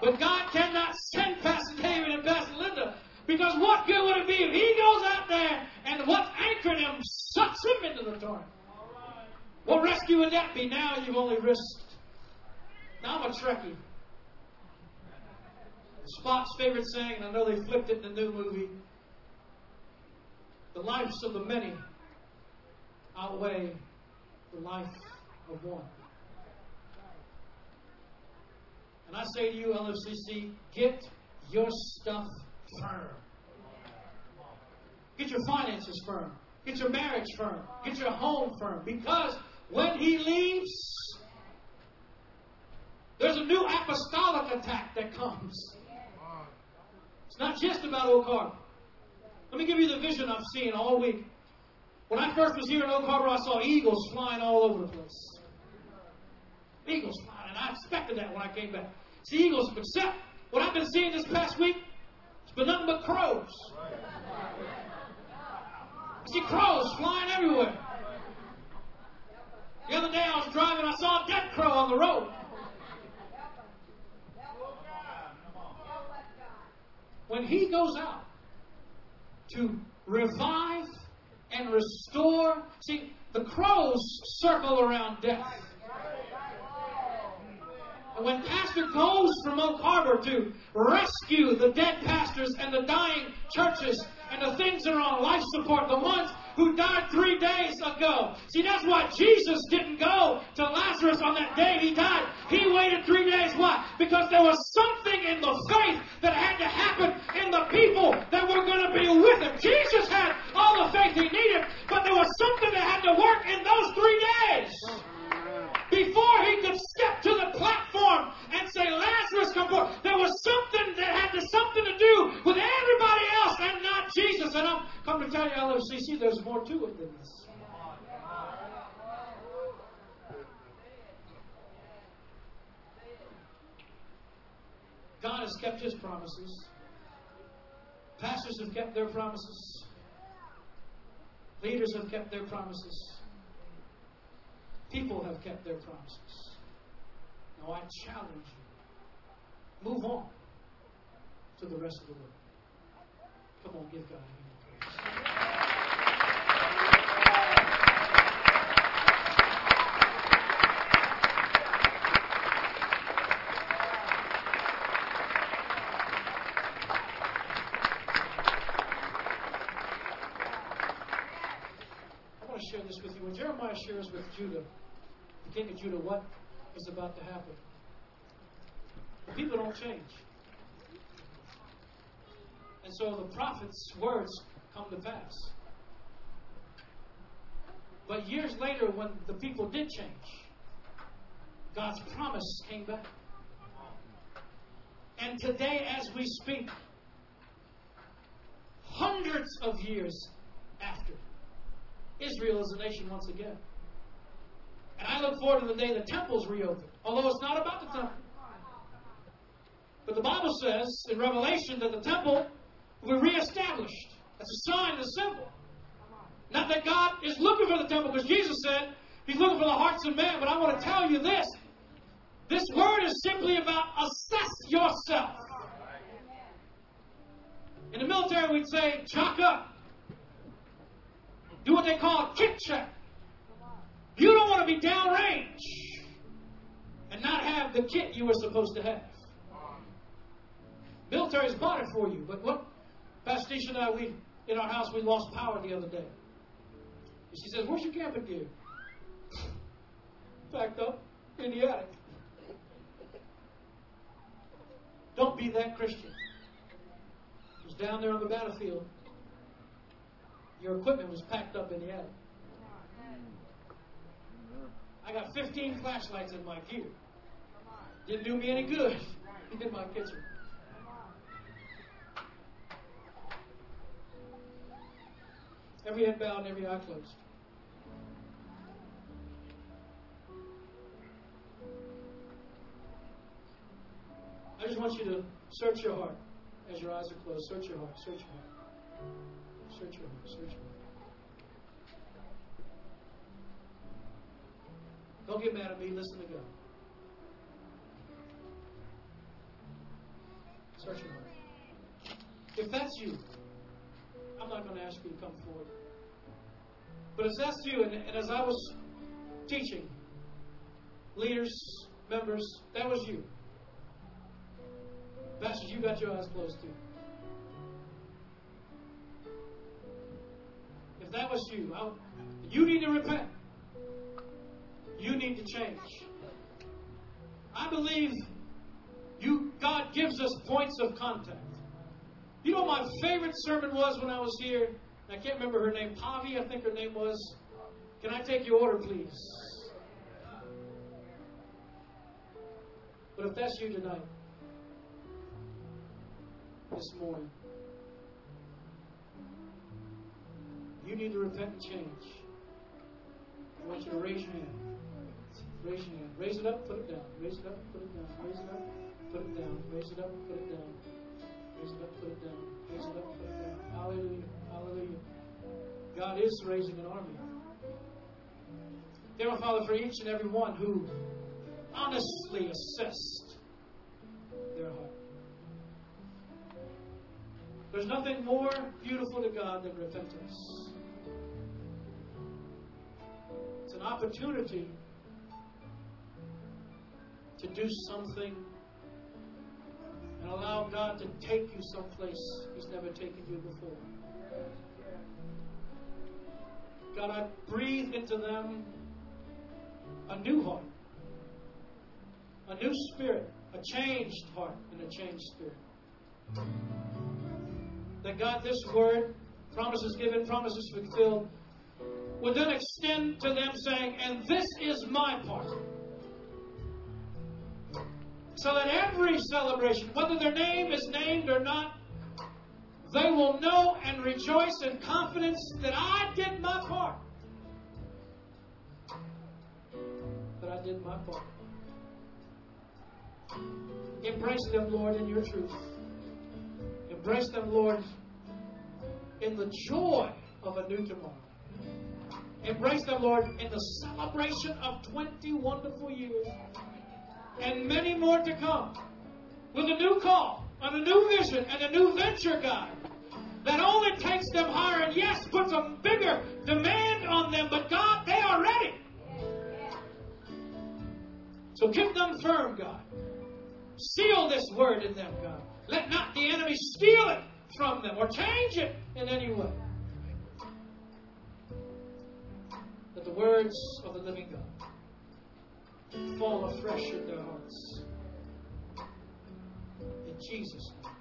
But God cannot send Pastor David and Pastor Linda because what good would it be if he goes out there and what's anchoring him sucks him into the torrent? What rescue would that be? Now you've only risked. Now I'm a Trekkie. Spock's favorite saying, and I know they flipped it in the new movie the lives of the many outweigh the life of one. And I say to you, LFCC, get your stuff firm. Get your finances firm. Get your marriage firm. Get your home firm. Because when he leaves, there's a new apostolic attack that comes. It's not just about Oak Harbor. Let me give you the vision I've seen all week. When I first was here in Oak Harbor, I saw eagles flying all over the place. Eagles flying, and I expected that when I came back. See eagles, except what I've been seeing this past week, it's nothing but crows. I see crows flying everywhere. The other day I was driving, I saw a dead crow on the road. When he goes out to revive and restore, see, the crows circle around death. And when Pastor goes from Oak Harbor to rescue the dead pastors and the dying churches and the things that are on life support, the ones who died three days ago. See, that's why Jesus didn't go to Lazarus on that day he died. He waited three days. Why? Because there was something in the faith that had to happen in the people that were going to be with him. Jesus had all the faith he needed, but there was something that had to work in those three days before he could step to the platform and say, Lazarus, come forth, there was something that had something to do with everybody else and not Jesus. And I'm come to tell you, LFCC, there's more to it than this. God has kept his promises. Pastors have kept their promises. Leaders have kept their promises. People have kept their promises. Now I challenge you. Move on to the rest of the world. Come on, give God a hand of praise. I want to share this with you. When Jeremiah Judah, the king of Judah, what is about to happen, people don't change. And so the prophet's words come to pass. But years later, when the people did change, God's promise came back. And today, as we speak, hundreds of years after, Israel is a nation once again. And I look forward to the day the temple's reopened, although it's not about the temple. But the Bible says in Revelation that the temple will be reestablished. That's a sign, and a symbol. Not that God is looking for the temple, because Jesus said He's looking for the hearts of men. But I want to tell you this this word is simply about assess yourself. In the military, we'd say, chalk up. Do what they call a kit check. You don't want to be downrange and not have the kit you were supposed to have. Military's bought it for you, but what? Pastor and I, we in our house, we lost power the other day. And she says, "Where's your camping gear?" Packed up. in the attic. Don't be that Christian. Who's down there on the battlefield. Your equipment was packed up in the attic. I got 15 flashlights in my gear. Didn't do me any good in my kitchen. Every head bowed every eye closed. I just want you to search your heart as your eyes are closed. Search your heart. Search your heart. Search your heart. Search your heart. Don't get mad at me. Listen to God. Search your heart. If that's you, I'm not going to ask you to come forward. But if that's you, and, and as I was teaching, leaders, members, that was you. Pastors, you got your eyes closed too. If that was you, I, you need to repent. You need to change. I believe you God gives us points of contact. You know my favorite sermon was when I was here? I can't remember her name. Pavi, I think her name was. Can I take your order, please? But if that's you tonight, this morning, you need to repent and change. I want you to raise your hand. Raise your hand. Raise it up, put it down. Raise it up, put it down. Raise it up, put it down. Raise it up, put it down. Raise it up, put it down. Raise it up, put it down. Hallelujah. Hallelujah. God is raising an army. Dear Father, for each and every one who honestly assessed their heart. There's nothing more beautiful to God than repentance. It's an opportunity to do something and allow God to take you someplace He's never taken you before. God, I breathe into them a new heart, a new spirit, a changed heart, and a changed spirit. That God, this word, promises given, promises fulfilled, would then extend to them saying, and this is my part. So that every celebration, whether their name is named or not, they will know and rejoice in confidence that I did my part. That I did my part. Embrace them, Lord, in your truth. Embrace them, Lord, in the joy of a new tomorrow. Embrace them, Lord, in the celebration of 20 wonderful years and many more to come with a new call, and a new vision, and a new venture, God, that only takes them higher and, yes, puts a bigger demand on them, but God, they are ready. So keep them firm, God. Seal this word in them, God. Let not the enemy steal it from them or change it in any way. That the words of the living God fall afresh in their hearts. In Jesus' name.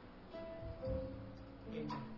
Amen.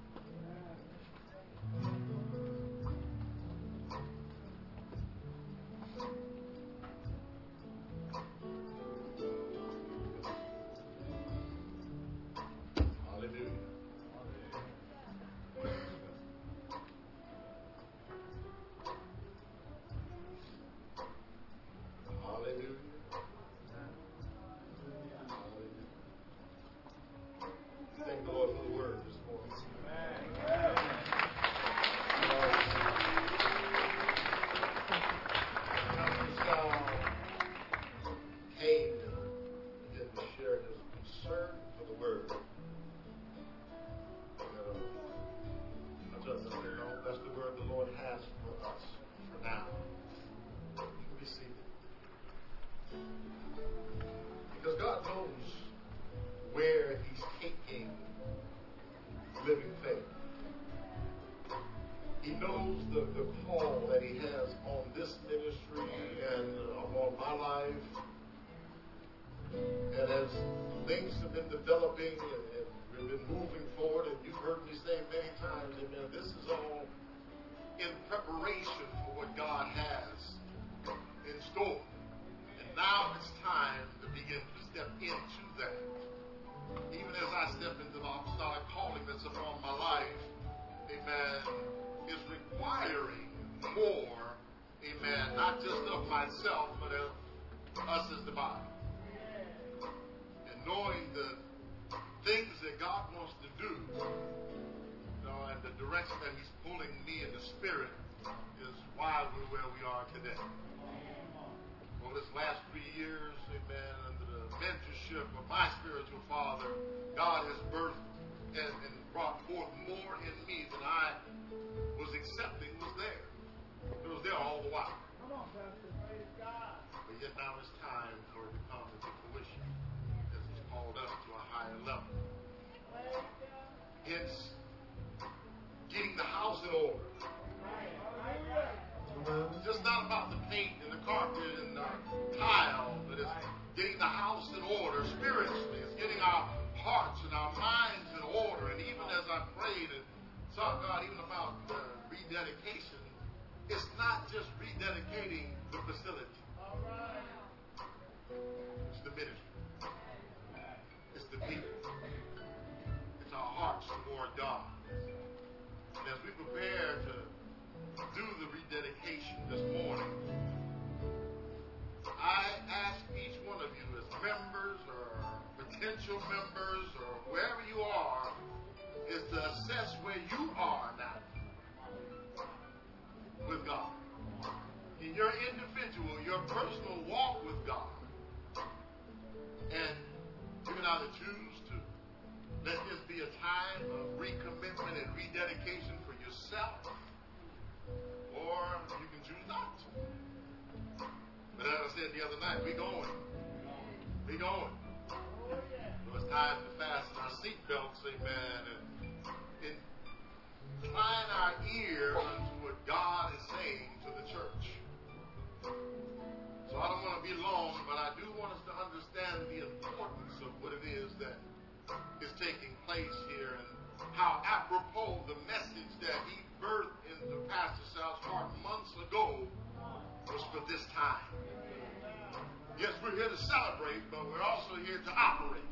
celebrate, but we're also here to operate.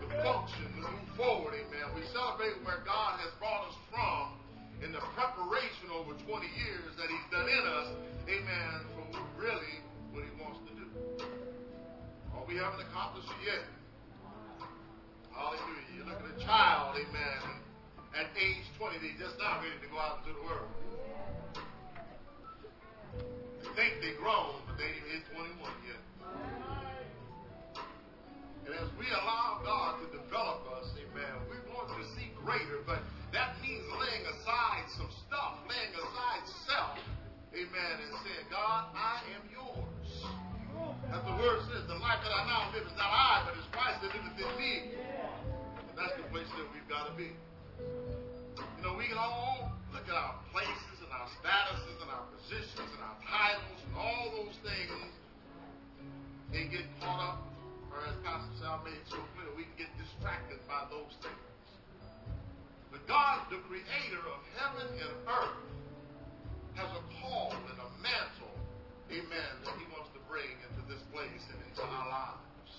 To function, to move forward, amen. We celebrate where God has brought us from in the preparation over 20 years that He's done in us, amen, for really what He wants to do. All we haven't accomplished yet. Hallelujah. You look at a child, amen, at age 20, they're just now ready to go out into the world. They think they're grown, David in 21, yeah. And as we allow God to develop us, amen, we want to see greater, but heaven and earth has a call and a mantle, amen, that he wants to bring into this place and into our lives.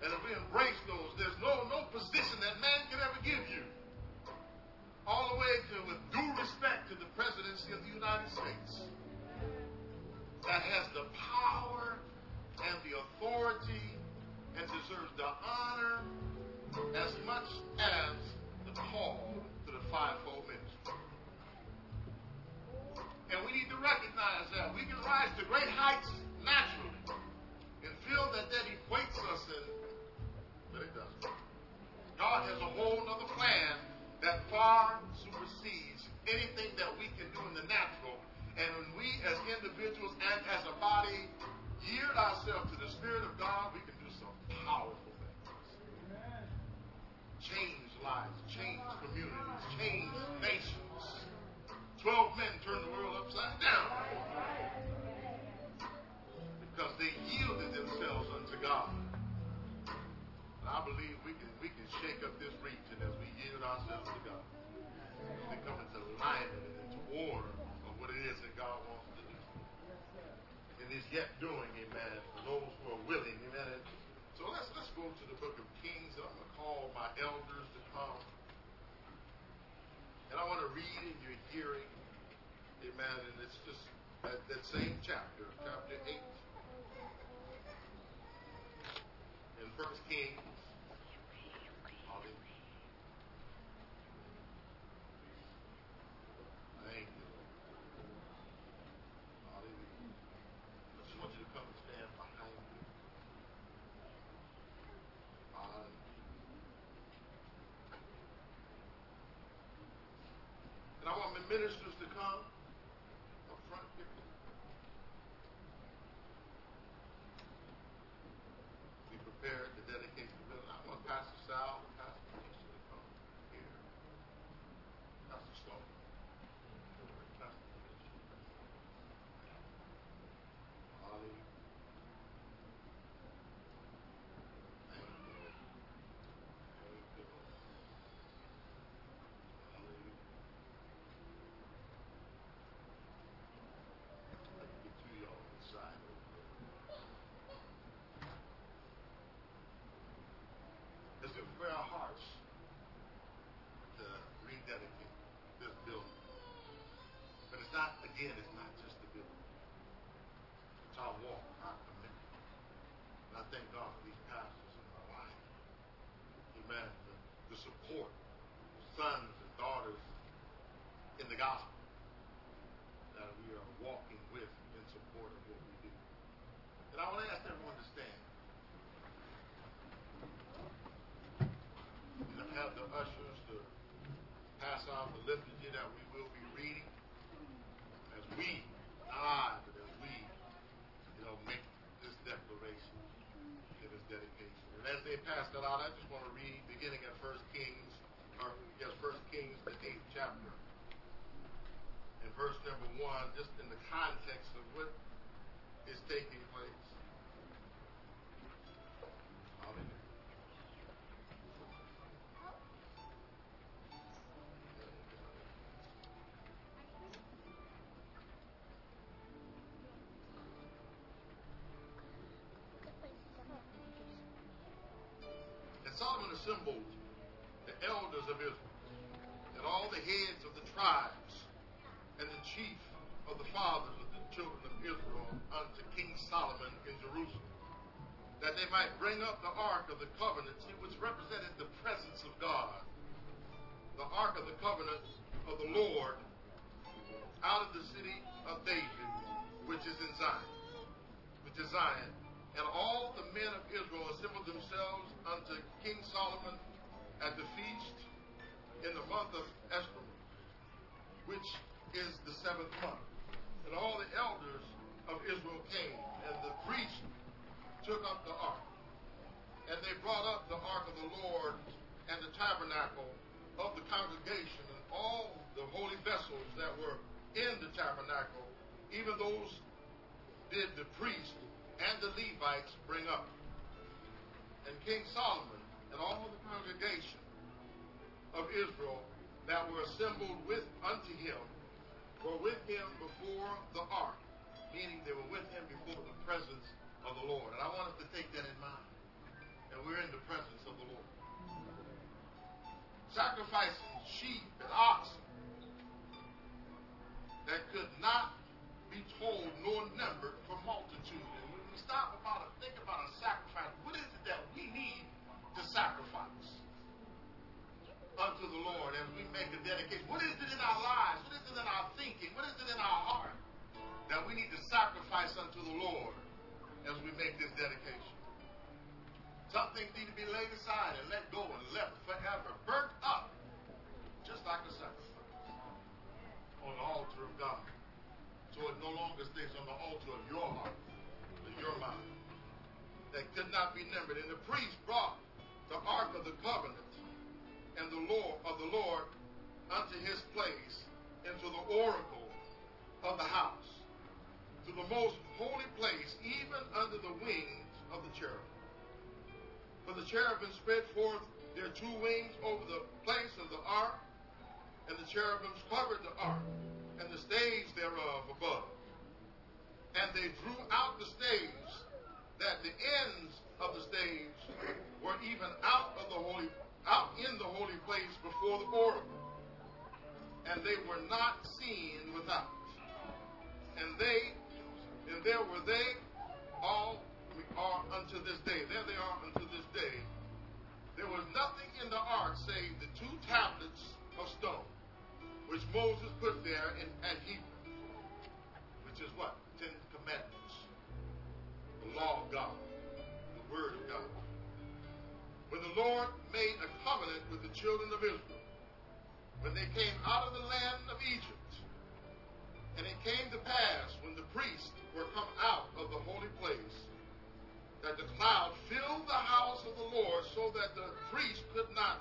And if we embrace those, there's no, no position that man can ever give you. All the way to, with due respect to the presidency of the United States, that has the power and the authority and deserves the honor as much as the call to the fivefold and we need to recognize that. We can rise to great heights naturally and feel that that equates us in, but it doesn't. God has a whole other plan that far supersedes anything that we can do in the natural. And when we as individuals and as a body yield ourselves to the Spirit of God, we can do some powerful things. Change lives, change communities, change nations. Twelve men turned the world upside down because they yielded themselves unto God. And I believe we can we can shake up this region as we yield ourselves to God. We come into alignment and into order of what it is that God wants to do. And He's yet doing, amen, for those who are willing, amen. So let's let's go to the book of Kings. I'm gonna call my elders to come. And I want to read in your hearing, amen, and it's just that, that same chapter, chapter 8. In First Kings. Assembled the elders of Israel and all the heads of the tribes and the chief of the fathers of the children of Israel unto King Solomon in Jerusalem, that they might bring up the ark of the covenant, which represented the presence of God, the ark of the covenant of the Lord, out of the city of David, which is in Zion, which is Zion. And all the men of Israel assembled themselves unto King Solomon at the feast in the month of Esper, which is the seventh month. And all the elders of Israel came, and the priests took up the ark. And they brought up the ark of the Lord and the tabernacle of the congregation and all the holy vessels that were in the tabernacle, even those did the priest and the Levites bring up. And King Solomon and all the congregation of Israel that were assembled with unto him were with him before the ark, meaning they were with him before the presence of the Lord. And I want us to take that in mind. And we're in the presence of the Lord. Sacrificing sheep and oxen that could not be told nor numbered for multitude. Stop about it, think about a sacrifice, what is it that we need to sacrifice? unto the Lord as we make a dedication. What is it in our lives? What is it in our thinking? What is it in our heart that we need to sacrifice unto the Lord as we make this dedication? Some things need to be laid aside and let go and left forever, burnt up, just like a sacrifice on the altar of God. So it no longer stays on the altar of your heart, of your mind, that could not be numbered. And the priest brought the ark of the covenant and the law of the Lord unto his place into the oracle of the house, to the most holy place, even under the wings of the cherubim. For the cherubim spread forth their two wings over the place of the ark, and the cherubims covered the ark, and the stage thereof above. And they drew out the stage, that the ends of the stage were even out of the holy, out in the holy place before the oracle, and they were not seen without. And they, and there were they all are unto this day. There they are unto this day. There was nothing in the ark save the two tablets of stone, which Moses put there in, at Horeb, which is what? Commandments, the law of God, the Word of God. When the Lord made a covenant with the children of Israel, when they came out of the land of Egypt, and it came to pass when the priests were come out of the holy place that the cloud filled the house of the Lord so that the priest could not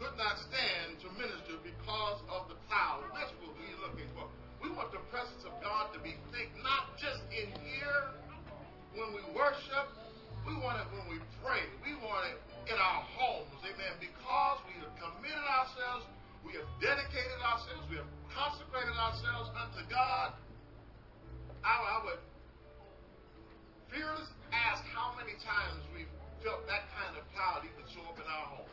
could not stand to minister because of the cloud. That's what we're looking for. We want the presence of God to be thick, not just in here when we worship. We want it when we pray. We want it in our homes. Amen. Because we have committed ourselves, we have dedicated ourselves, we have consecrated ourselves unto God. I, I would fearless ask how many times we've felt that kind of cloud even show up in our homes.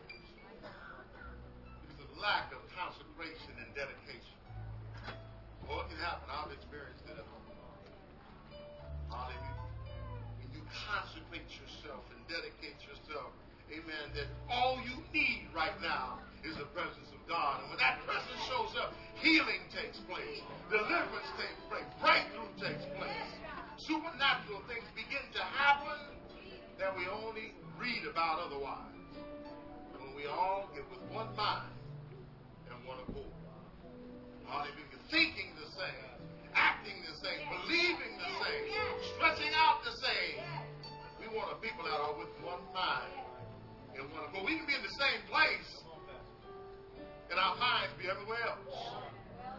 It's a lack of consecration and dedication. Well, it can happen. I've experienced it at home. Hallelujah. When you consecrate yourself and dedicate yourself, amen, that all you need right now is the presence of God. And when that presence shows up, healing takes place, deliverance takes place, breakthrough takes place supernatural things begin to happen that we only read about otherwise. When we all get with one mind and one accord. Hallelujah. Thinking same, acting the same, believing the same, stretching out the same. We want a people that are with one mind and one accord. We can be in the same place and our minds be everywhere else.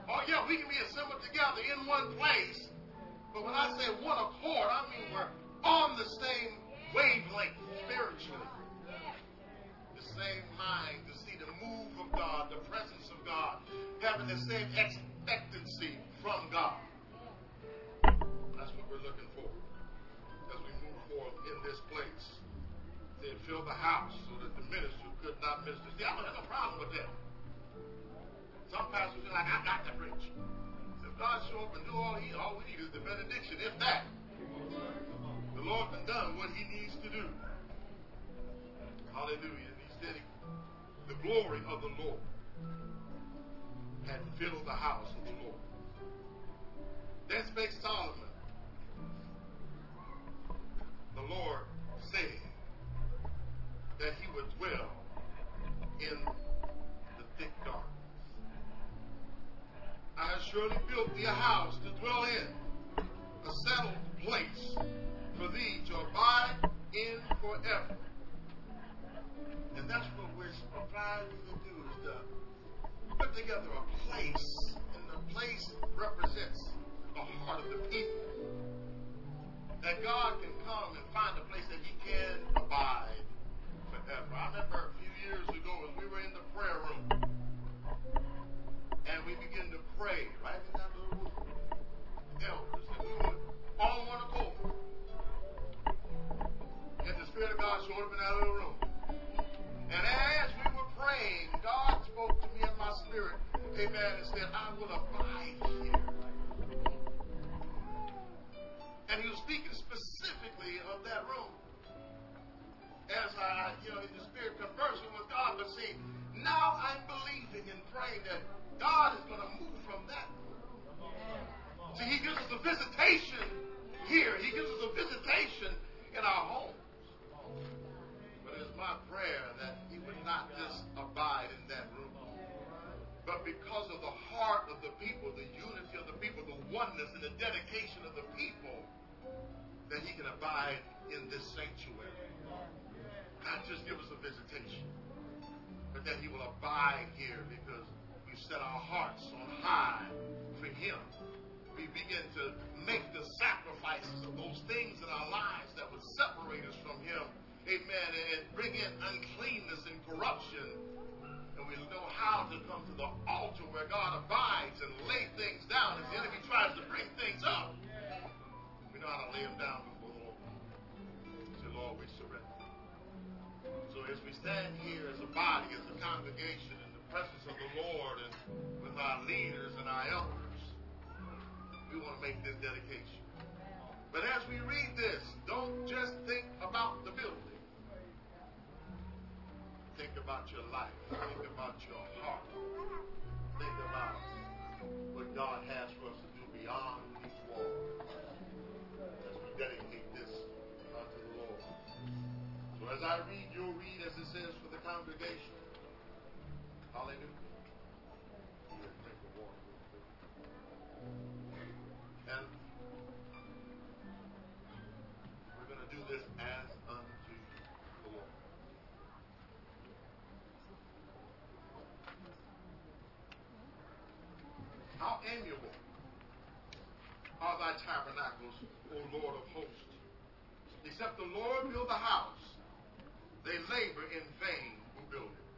Oh, yeah, we can be assembled together in one place but when I say one accord, I mean we're on the same wavelength spiritually. The same mind to see the move of God, the presence of God, having the same expectancy God. That's what we're looking for as we move forward in this place. They fill the house so that the minister could not minister. See, I don't have no problem with that. Some pastors are like, I got to preach. If God show up and do all he all we need is the benediction, if that. The Lord has done what he needs to do. Hallelujah. And he said the glory of the Lord had filled the house of the Lord. Then spake Solomon. The Lord said that he would dwell in the thick darkness. I surely built thee a house to dwell in, a settled place for thee to abide in forever. And that's what we're striving to do is to put together a place, and the place represents the heart of the people. That God can come and find a place that He can abide forever. I remember a few years ago as we were in the prayer room and we begin to pray right in that little room. Elders, and we would all one accord. And the Spirit of God showed up in that little room. And as we were praying, God spoke to me in my spirit, amen, and said, I will abide here. And he was speaking specifically of that room. As I, you know, in the spirit conversing with God, but see, now I'm believing and praying that God is going to move from that. See, He gives us a visitation here. He gives us a visitation in our homes. But it's my prayer that He would not just abide in that room. But because of the heart of the people, the unity of the people, the oneness and the dedication of the people, that He can abide in this sanctuary. Not just give us a visitation, but that He will abide here because we set our hearts on high for Him. We begin to make the sacrifices of those things in our lives that would separate us from Him. Amen. And bring in uncleanness and corruption and we know how to come to the altar where God abides and lay things down as the enemy tries to bring things up. We know how to lay them down before the Lord. Say, Lord, we surrender. So as we stand here as a body, as a congregation, in the presence of the Lord, and with our leaders and our elders, we want to make this dedication. But as we read this, don't just think about the building. Think about your life. Think about your heart. Think about what God has for us to do beyond these walls as we dedicate this unto the Lord. So as I read, you'll read as it says for the congregation. Hallelujah. Thy tabernacles, O Lord of hosts. Except the Lord build the house, they labor in vain who build it.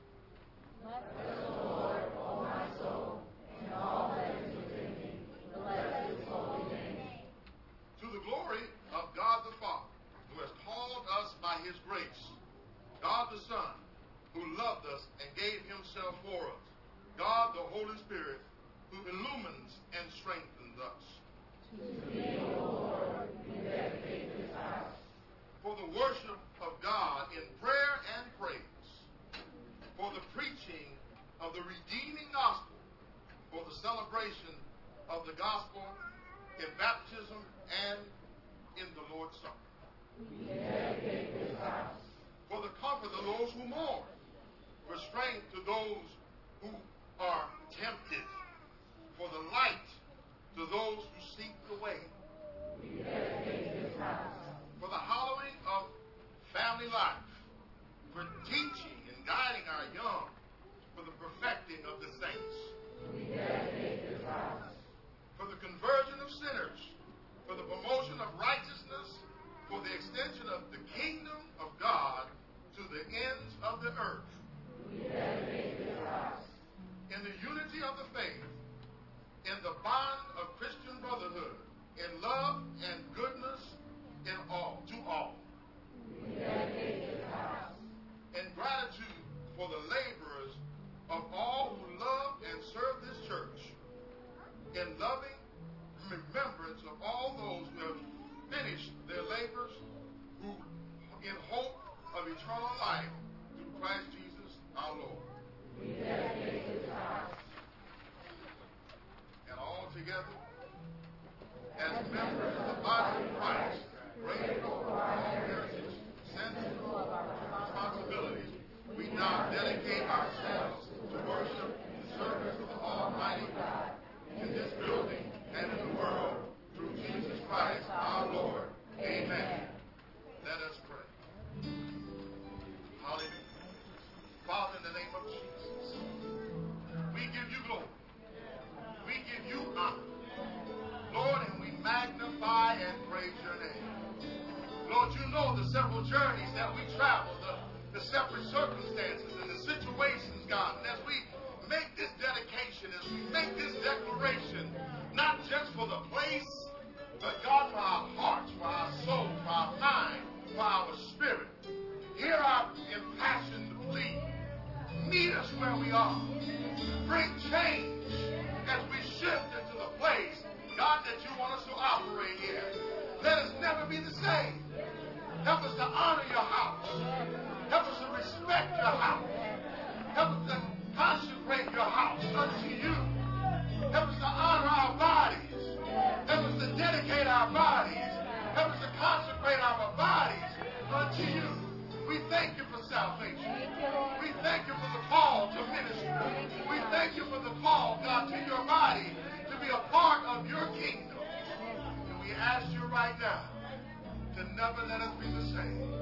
Bless the Lord, O my soul, and all that is within me. Bless his holy name. To the glory of God the Father, who has called us by his grace, God the Son, who loved us and gave himself for us, God the Holy Spirit, who illumines and strengthens us. For the worship of God in prayer and praise, for the preaching of the redeeming gospel, for the celebration of the gospel in baptism and in the Lord's Supper. For the comfort of those who mourn, for strength to those who are tempted, for the light to those who seek the way. For the hallowing of family life, for teaching and guiding our young, ask you right now to never let us be the same.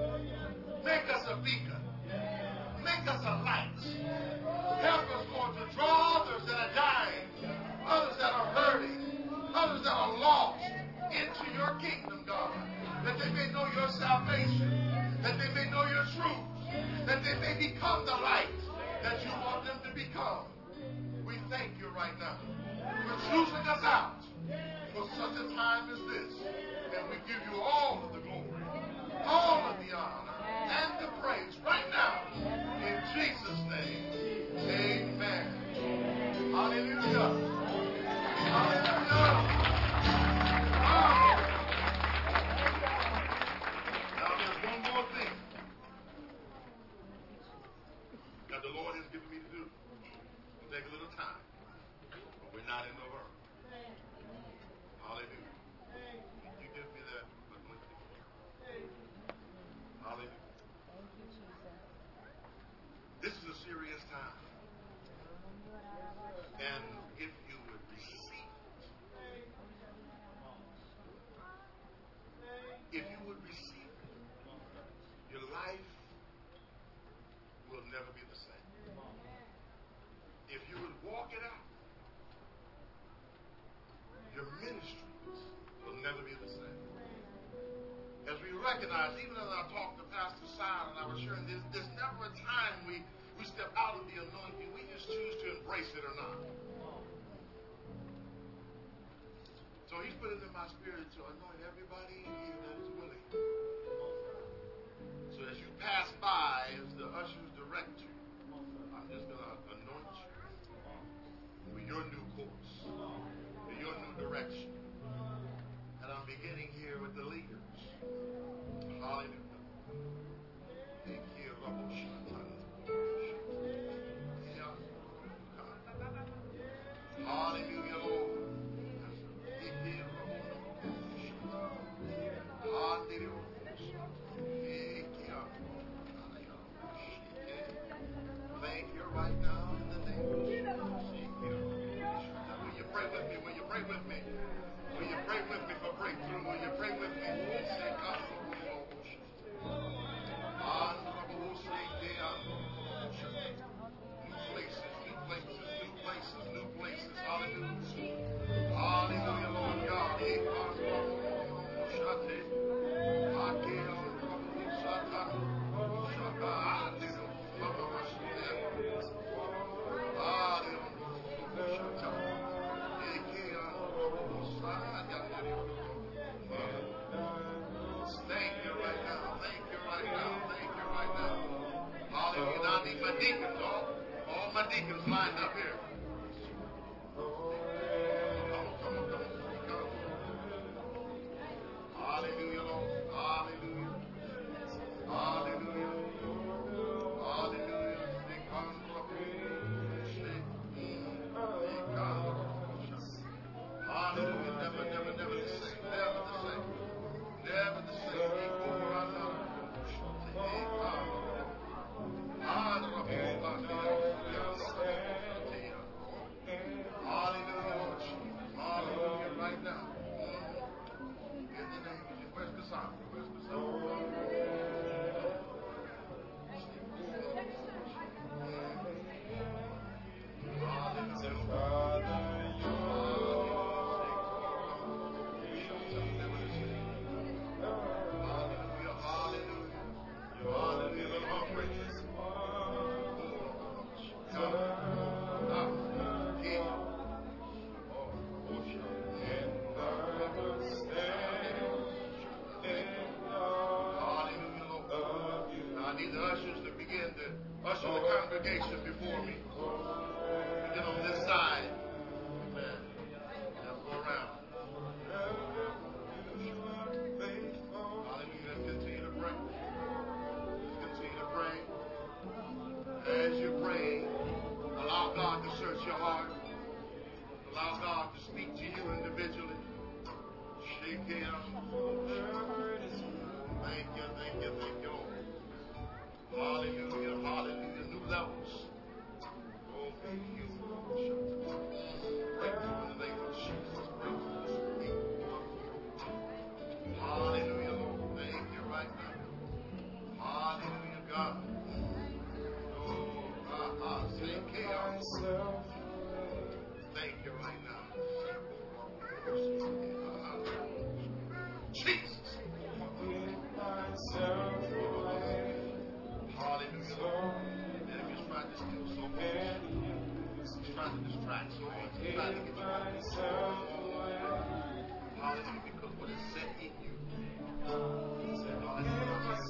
Lord. Now I need the ushers to begin to usher the oh, oh. congregation before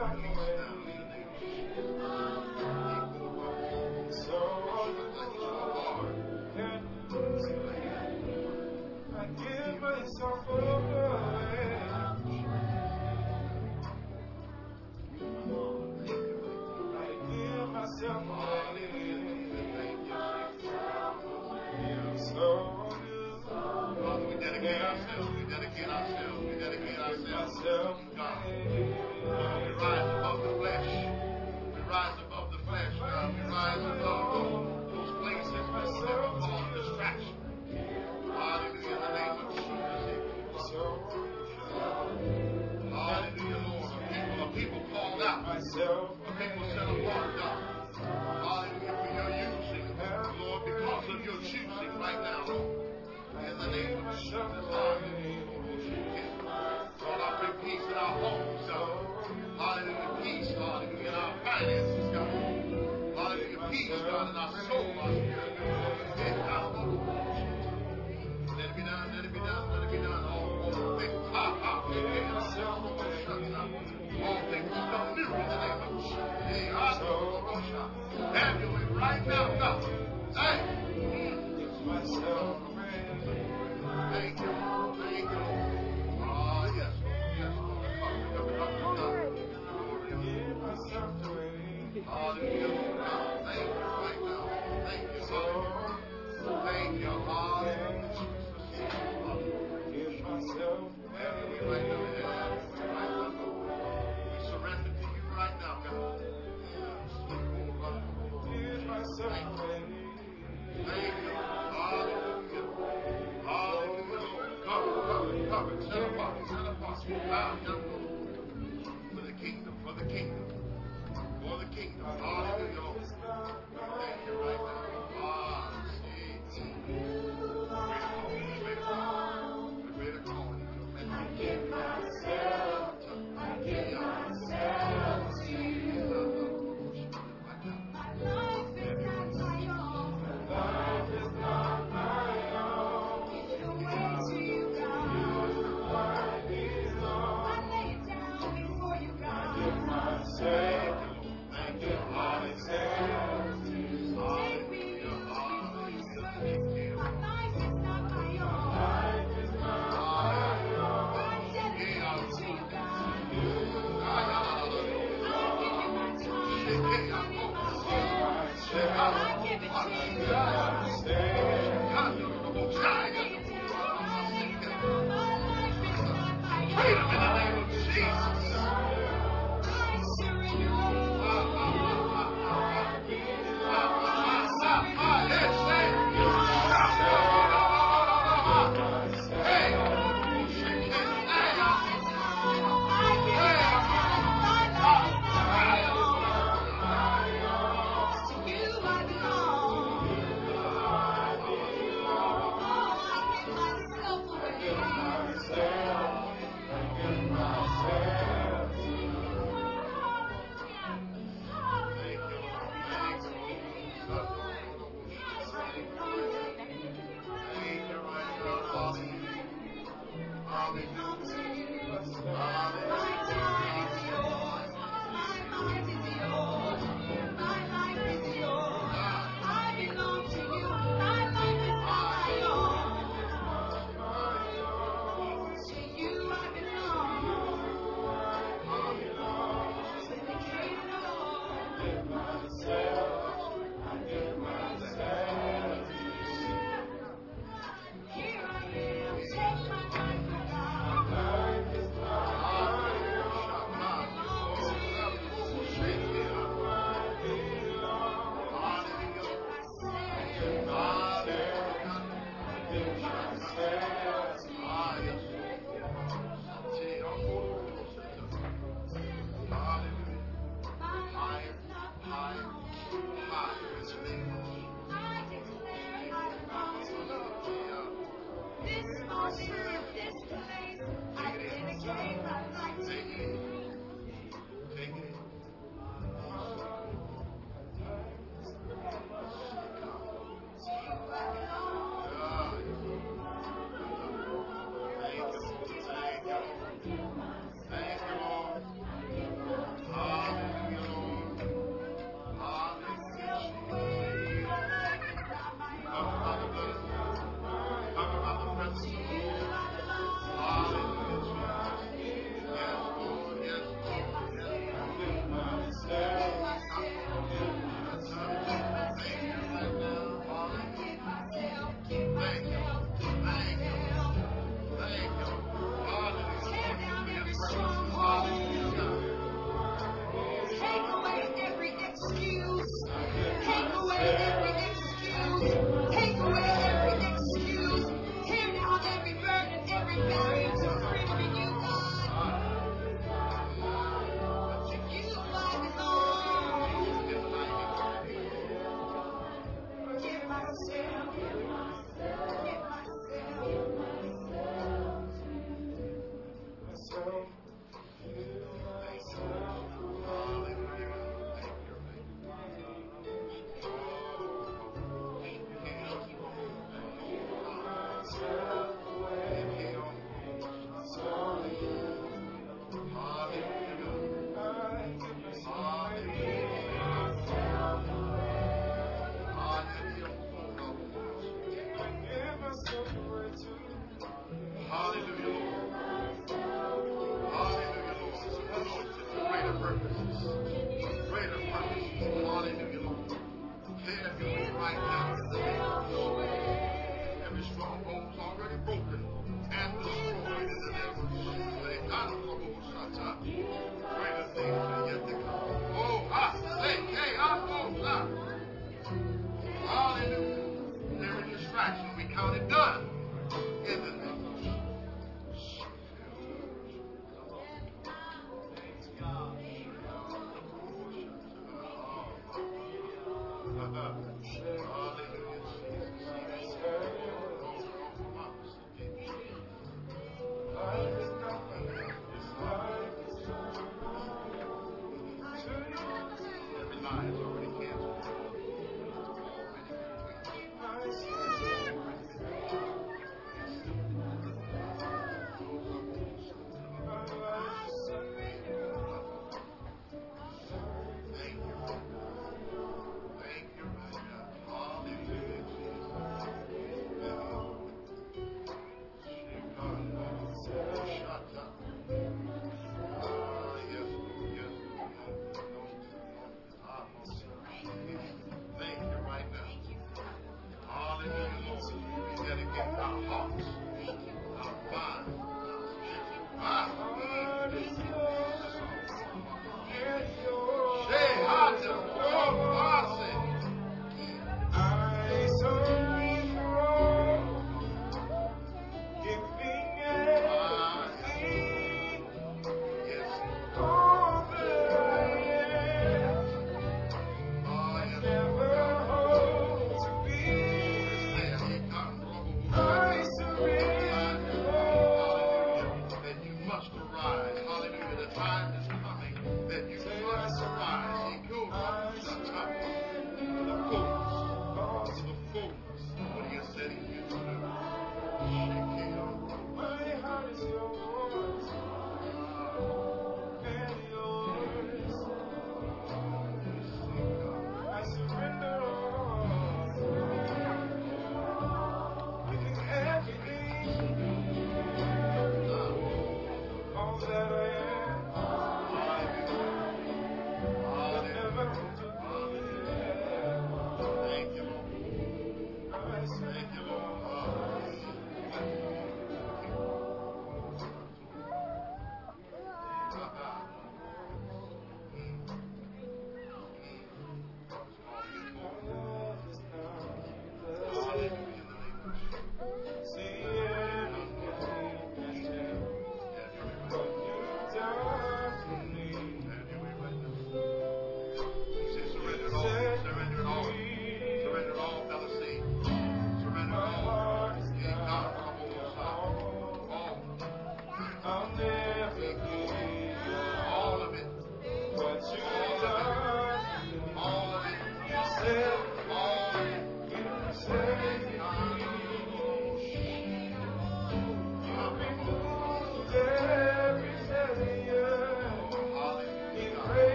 Certainly.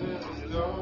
There is no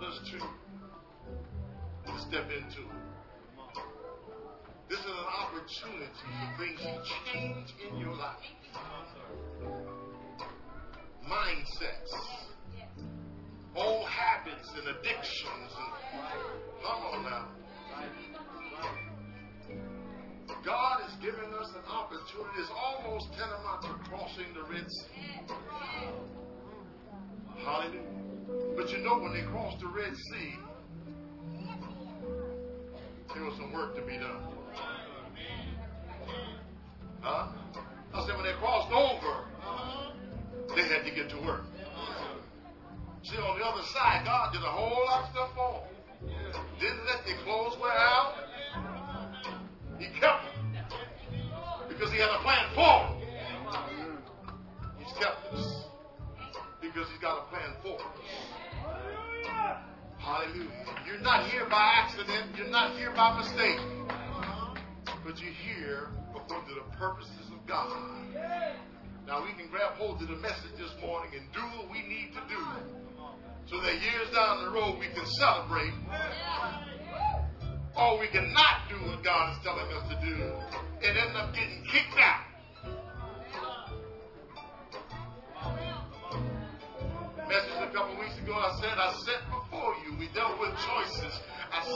to, to step into. This is an opportunity for things to change in your life. Mindsets, old habits and addictions. And, come on now. God has given us an opportunity. It's almost tantamount to crossing the Red Sea. Hallelujah. But you know, when they crossed the Red Sea, there was some work to be done. Huh? I said, when they crossed over, they had to get to work. See, on the other side, God did a whole lot of stuff for them. Didn't let their clothes wear out. He kept them because He had a plan for them. He's kept us because He's got a plan for us. Hallelujah. You're not here by accident. You're not here by mistake. But you're here according to the purposes of God. Now we can grab hold of the message this morning and do what we need to do so that years down the road we can celebrate or we cannot do what God is telling us to do and end up getting kicked out.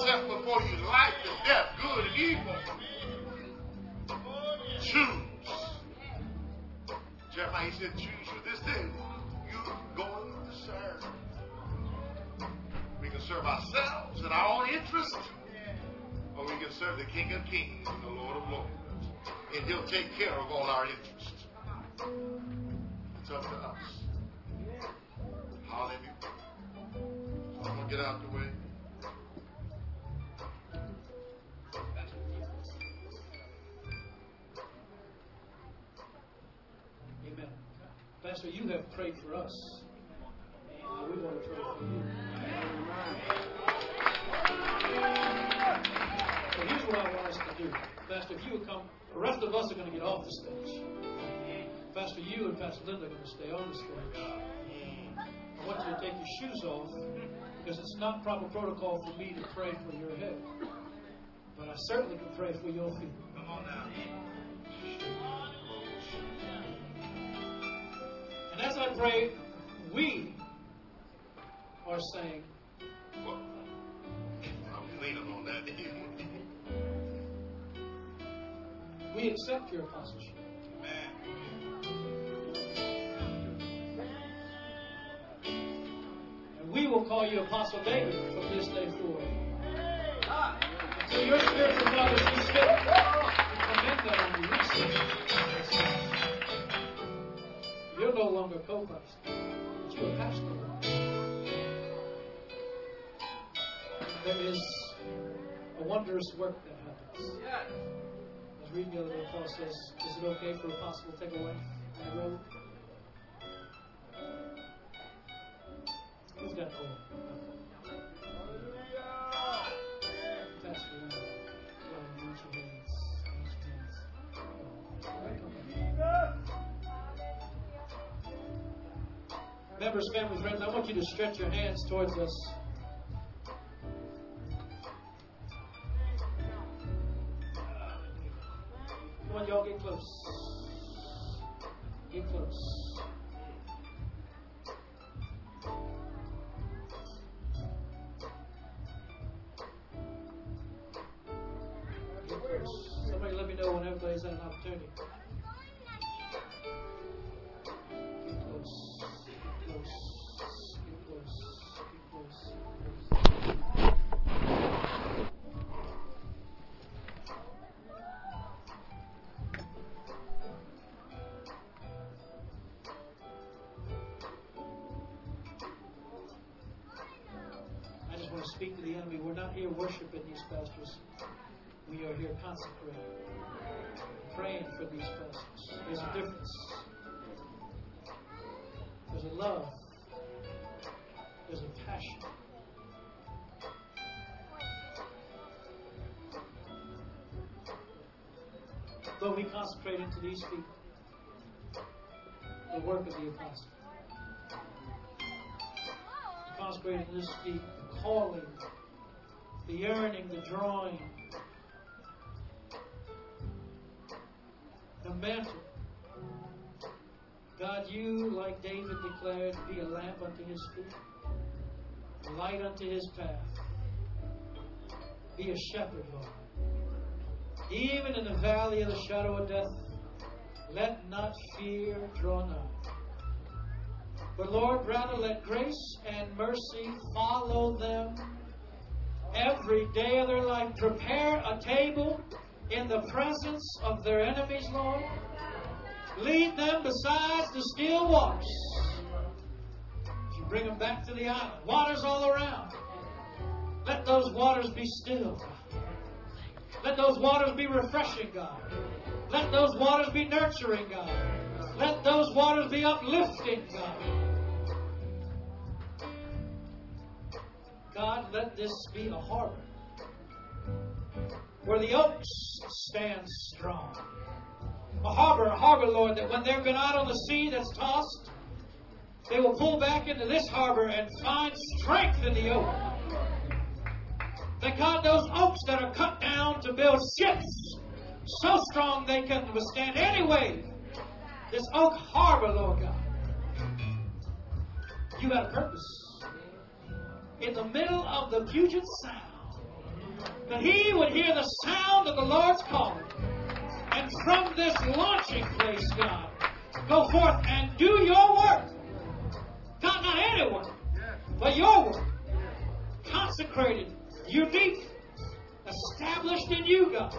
Set before you life and death, good and evil. Choose. Jeremiah said, choose you this day. You're going to serve. We can serve ourselves and our own interest, or we can serve the King of Kings and the Lord of Lords. And He'll take care of all our interests. It's up to us. Hallelujah. I'm going to get out the Pastor, you have prayed for us. Now we want to pray for you. So here's what I want us to do. Pastor, if you would come, the rest of us are going to get off the stage. Pastor, you and Pastor Linda are going to stay on the stage. I want you to take your shoes off because it's not proper protocol for me to pray for your head. But I certainly can pray for your feet. Come on now. And as I pray, we are saying, well, I'm on that. we accept your apostleship. And we will call you Apostle David from this day forward. So your spiritual brothers, we spit. We commend that on you. You're no longer co-pastor, but you're a pastor. There is a wondrous work that happens. Yes. I was reading the other day, Paul says, Is it okay for an apostle to take a wife? Who's got oil? Members, family, friends, I want you to stretch your hands towards us. Come on, y'all, get close. Get close. Get close. Somebody let me know when everybody's had an opportunity. Praying for these pastors. There's a difference. There's a love. There's a passion. But we consecrate into these people the work of the apostle. Consecrating this the calling, the yearning, the drawing, God, you, like David declared, be a lamp unto his feet, a light unto his path. Be a shepherd, Lord. Even in the valley of the shadow of death, let not fear draw nigh. But Lord, rather let grace and mercy follow them every day of their life. Prepare a table in the presence of their enemies, Lord. Lead them besides the still waters. You bring them back to the island, waters all around. Let those waters be still. Let those waters be refreshing, God. Let those waters be nurturing, God. Let those waters be uplifting, God. God, let this be a harbor where the oaks stand strong. A harbor, a harbor, Lord, that when they've been out on the sea that's tossed, they will pull back into this harbor and find strength in the oak. That God, those oaks that are cut down to build ships so strong they can withstand any wave. This oak harbor, Lord God. You got a purpose. In the middle of the Puget Sound, that he would hear the sound of the Lord's calling. And from this launching place, God, go forth and do your work. God, not any work, but your work. Consecrated, unique, established in you, God.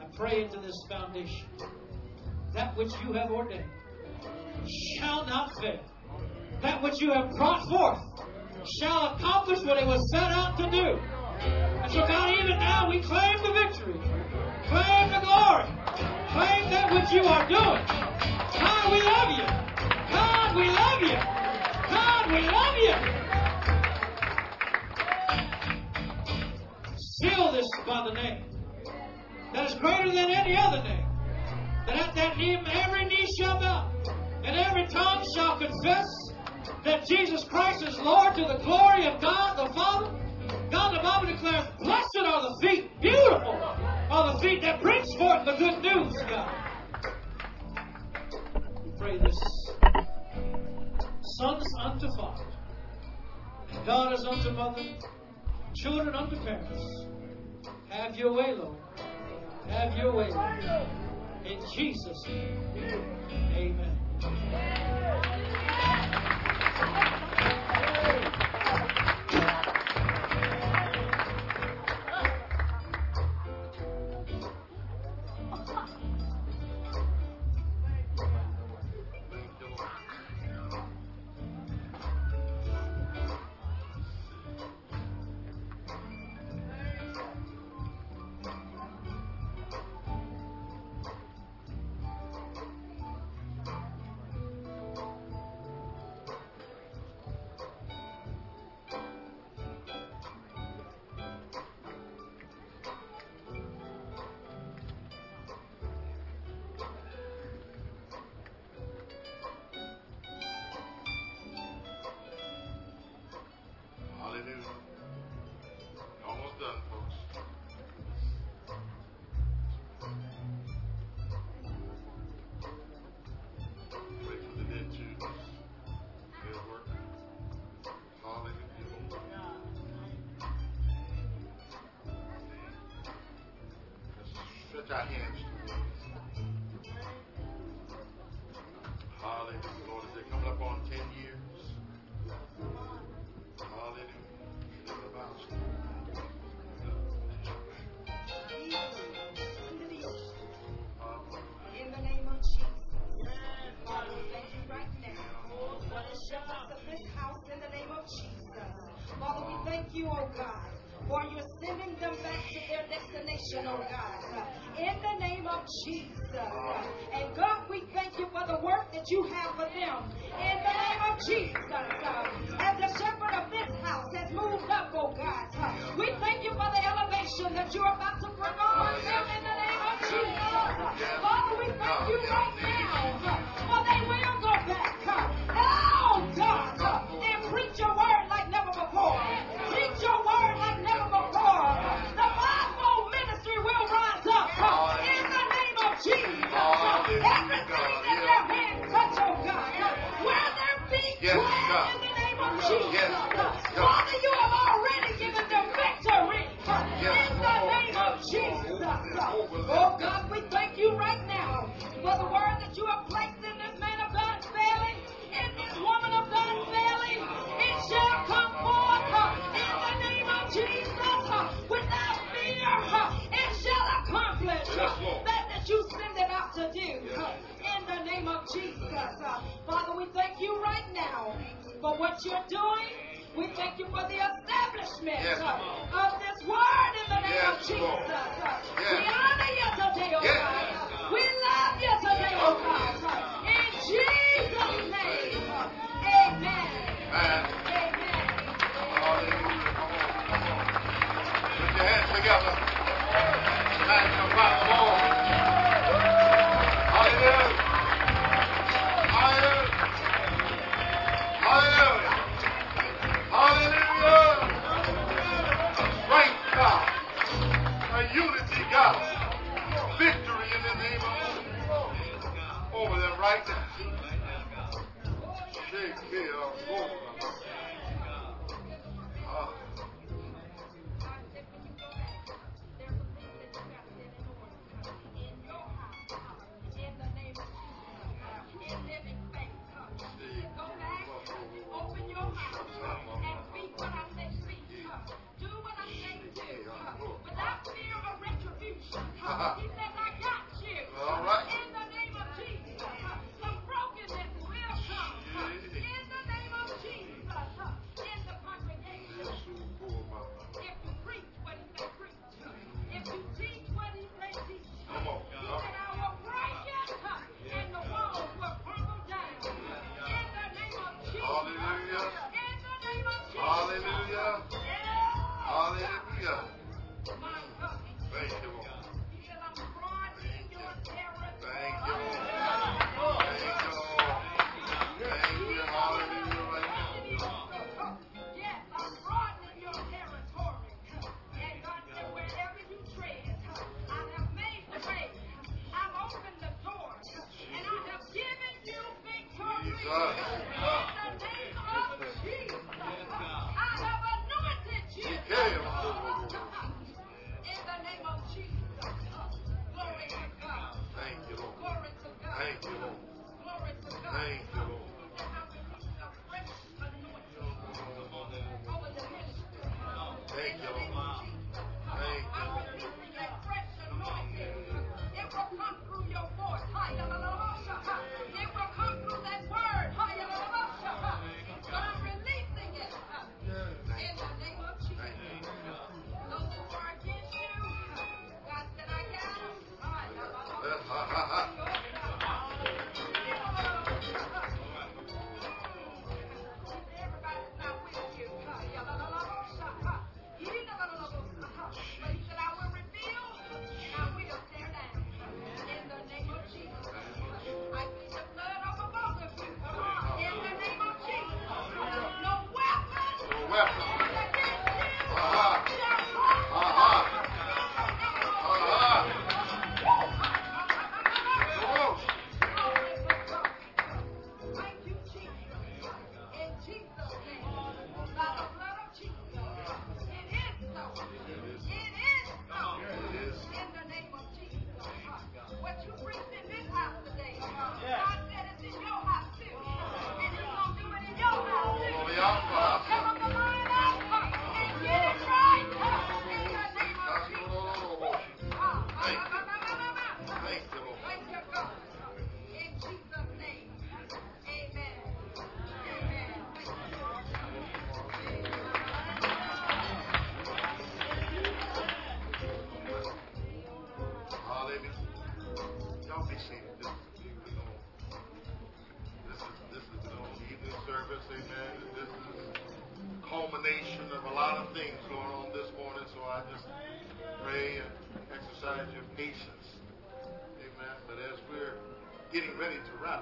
I pray into this foundation. That which you have ordained shall not fail. That which you have brought forth shall accomplish what it was set out to do. And so, God, even now we claim the victory, claim the glory, claim that which you are doing. God, we love you. God, we love you. God, we love you. Seal this by the name that is greater than any other name. That at that name every knee shall bow and every tongue shall confess that Jesus Christ is Lord to the glory of God the Father? God the Bible declares, blessed are the feet, beautiful are the feet that brings forth the good news, God. We pray this. Sons unto Father, daughters unto Mother, children unto parents. Have your way, Lord. Have your way. Lord. In Jesus' name. Amen. Father, we thank you right now for what you're doing. We thank you for the establishment yes, of this word in the name yes, of Jesus. Yes. We honor you today, oh God. We love you today, oh God. In Jesus' name. Amen. Amen. Amen. Put your hands together. Magnify the Lord. right.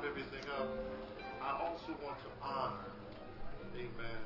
Wrap everything up, I also want to honor, amen,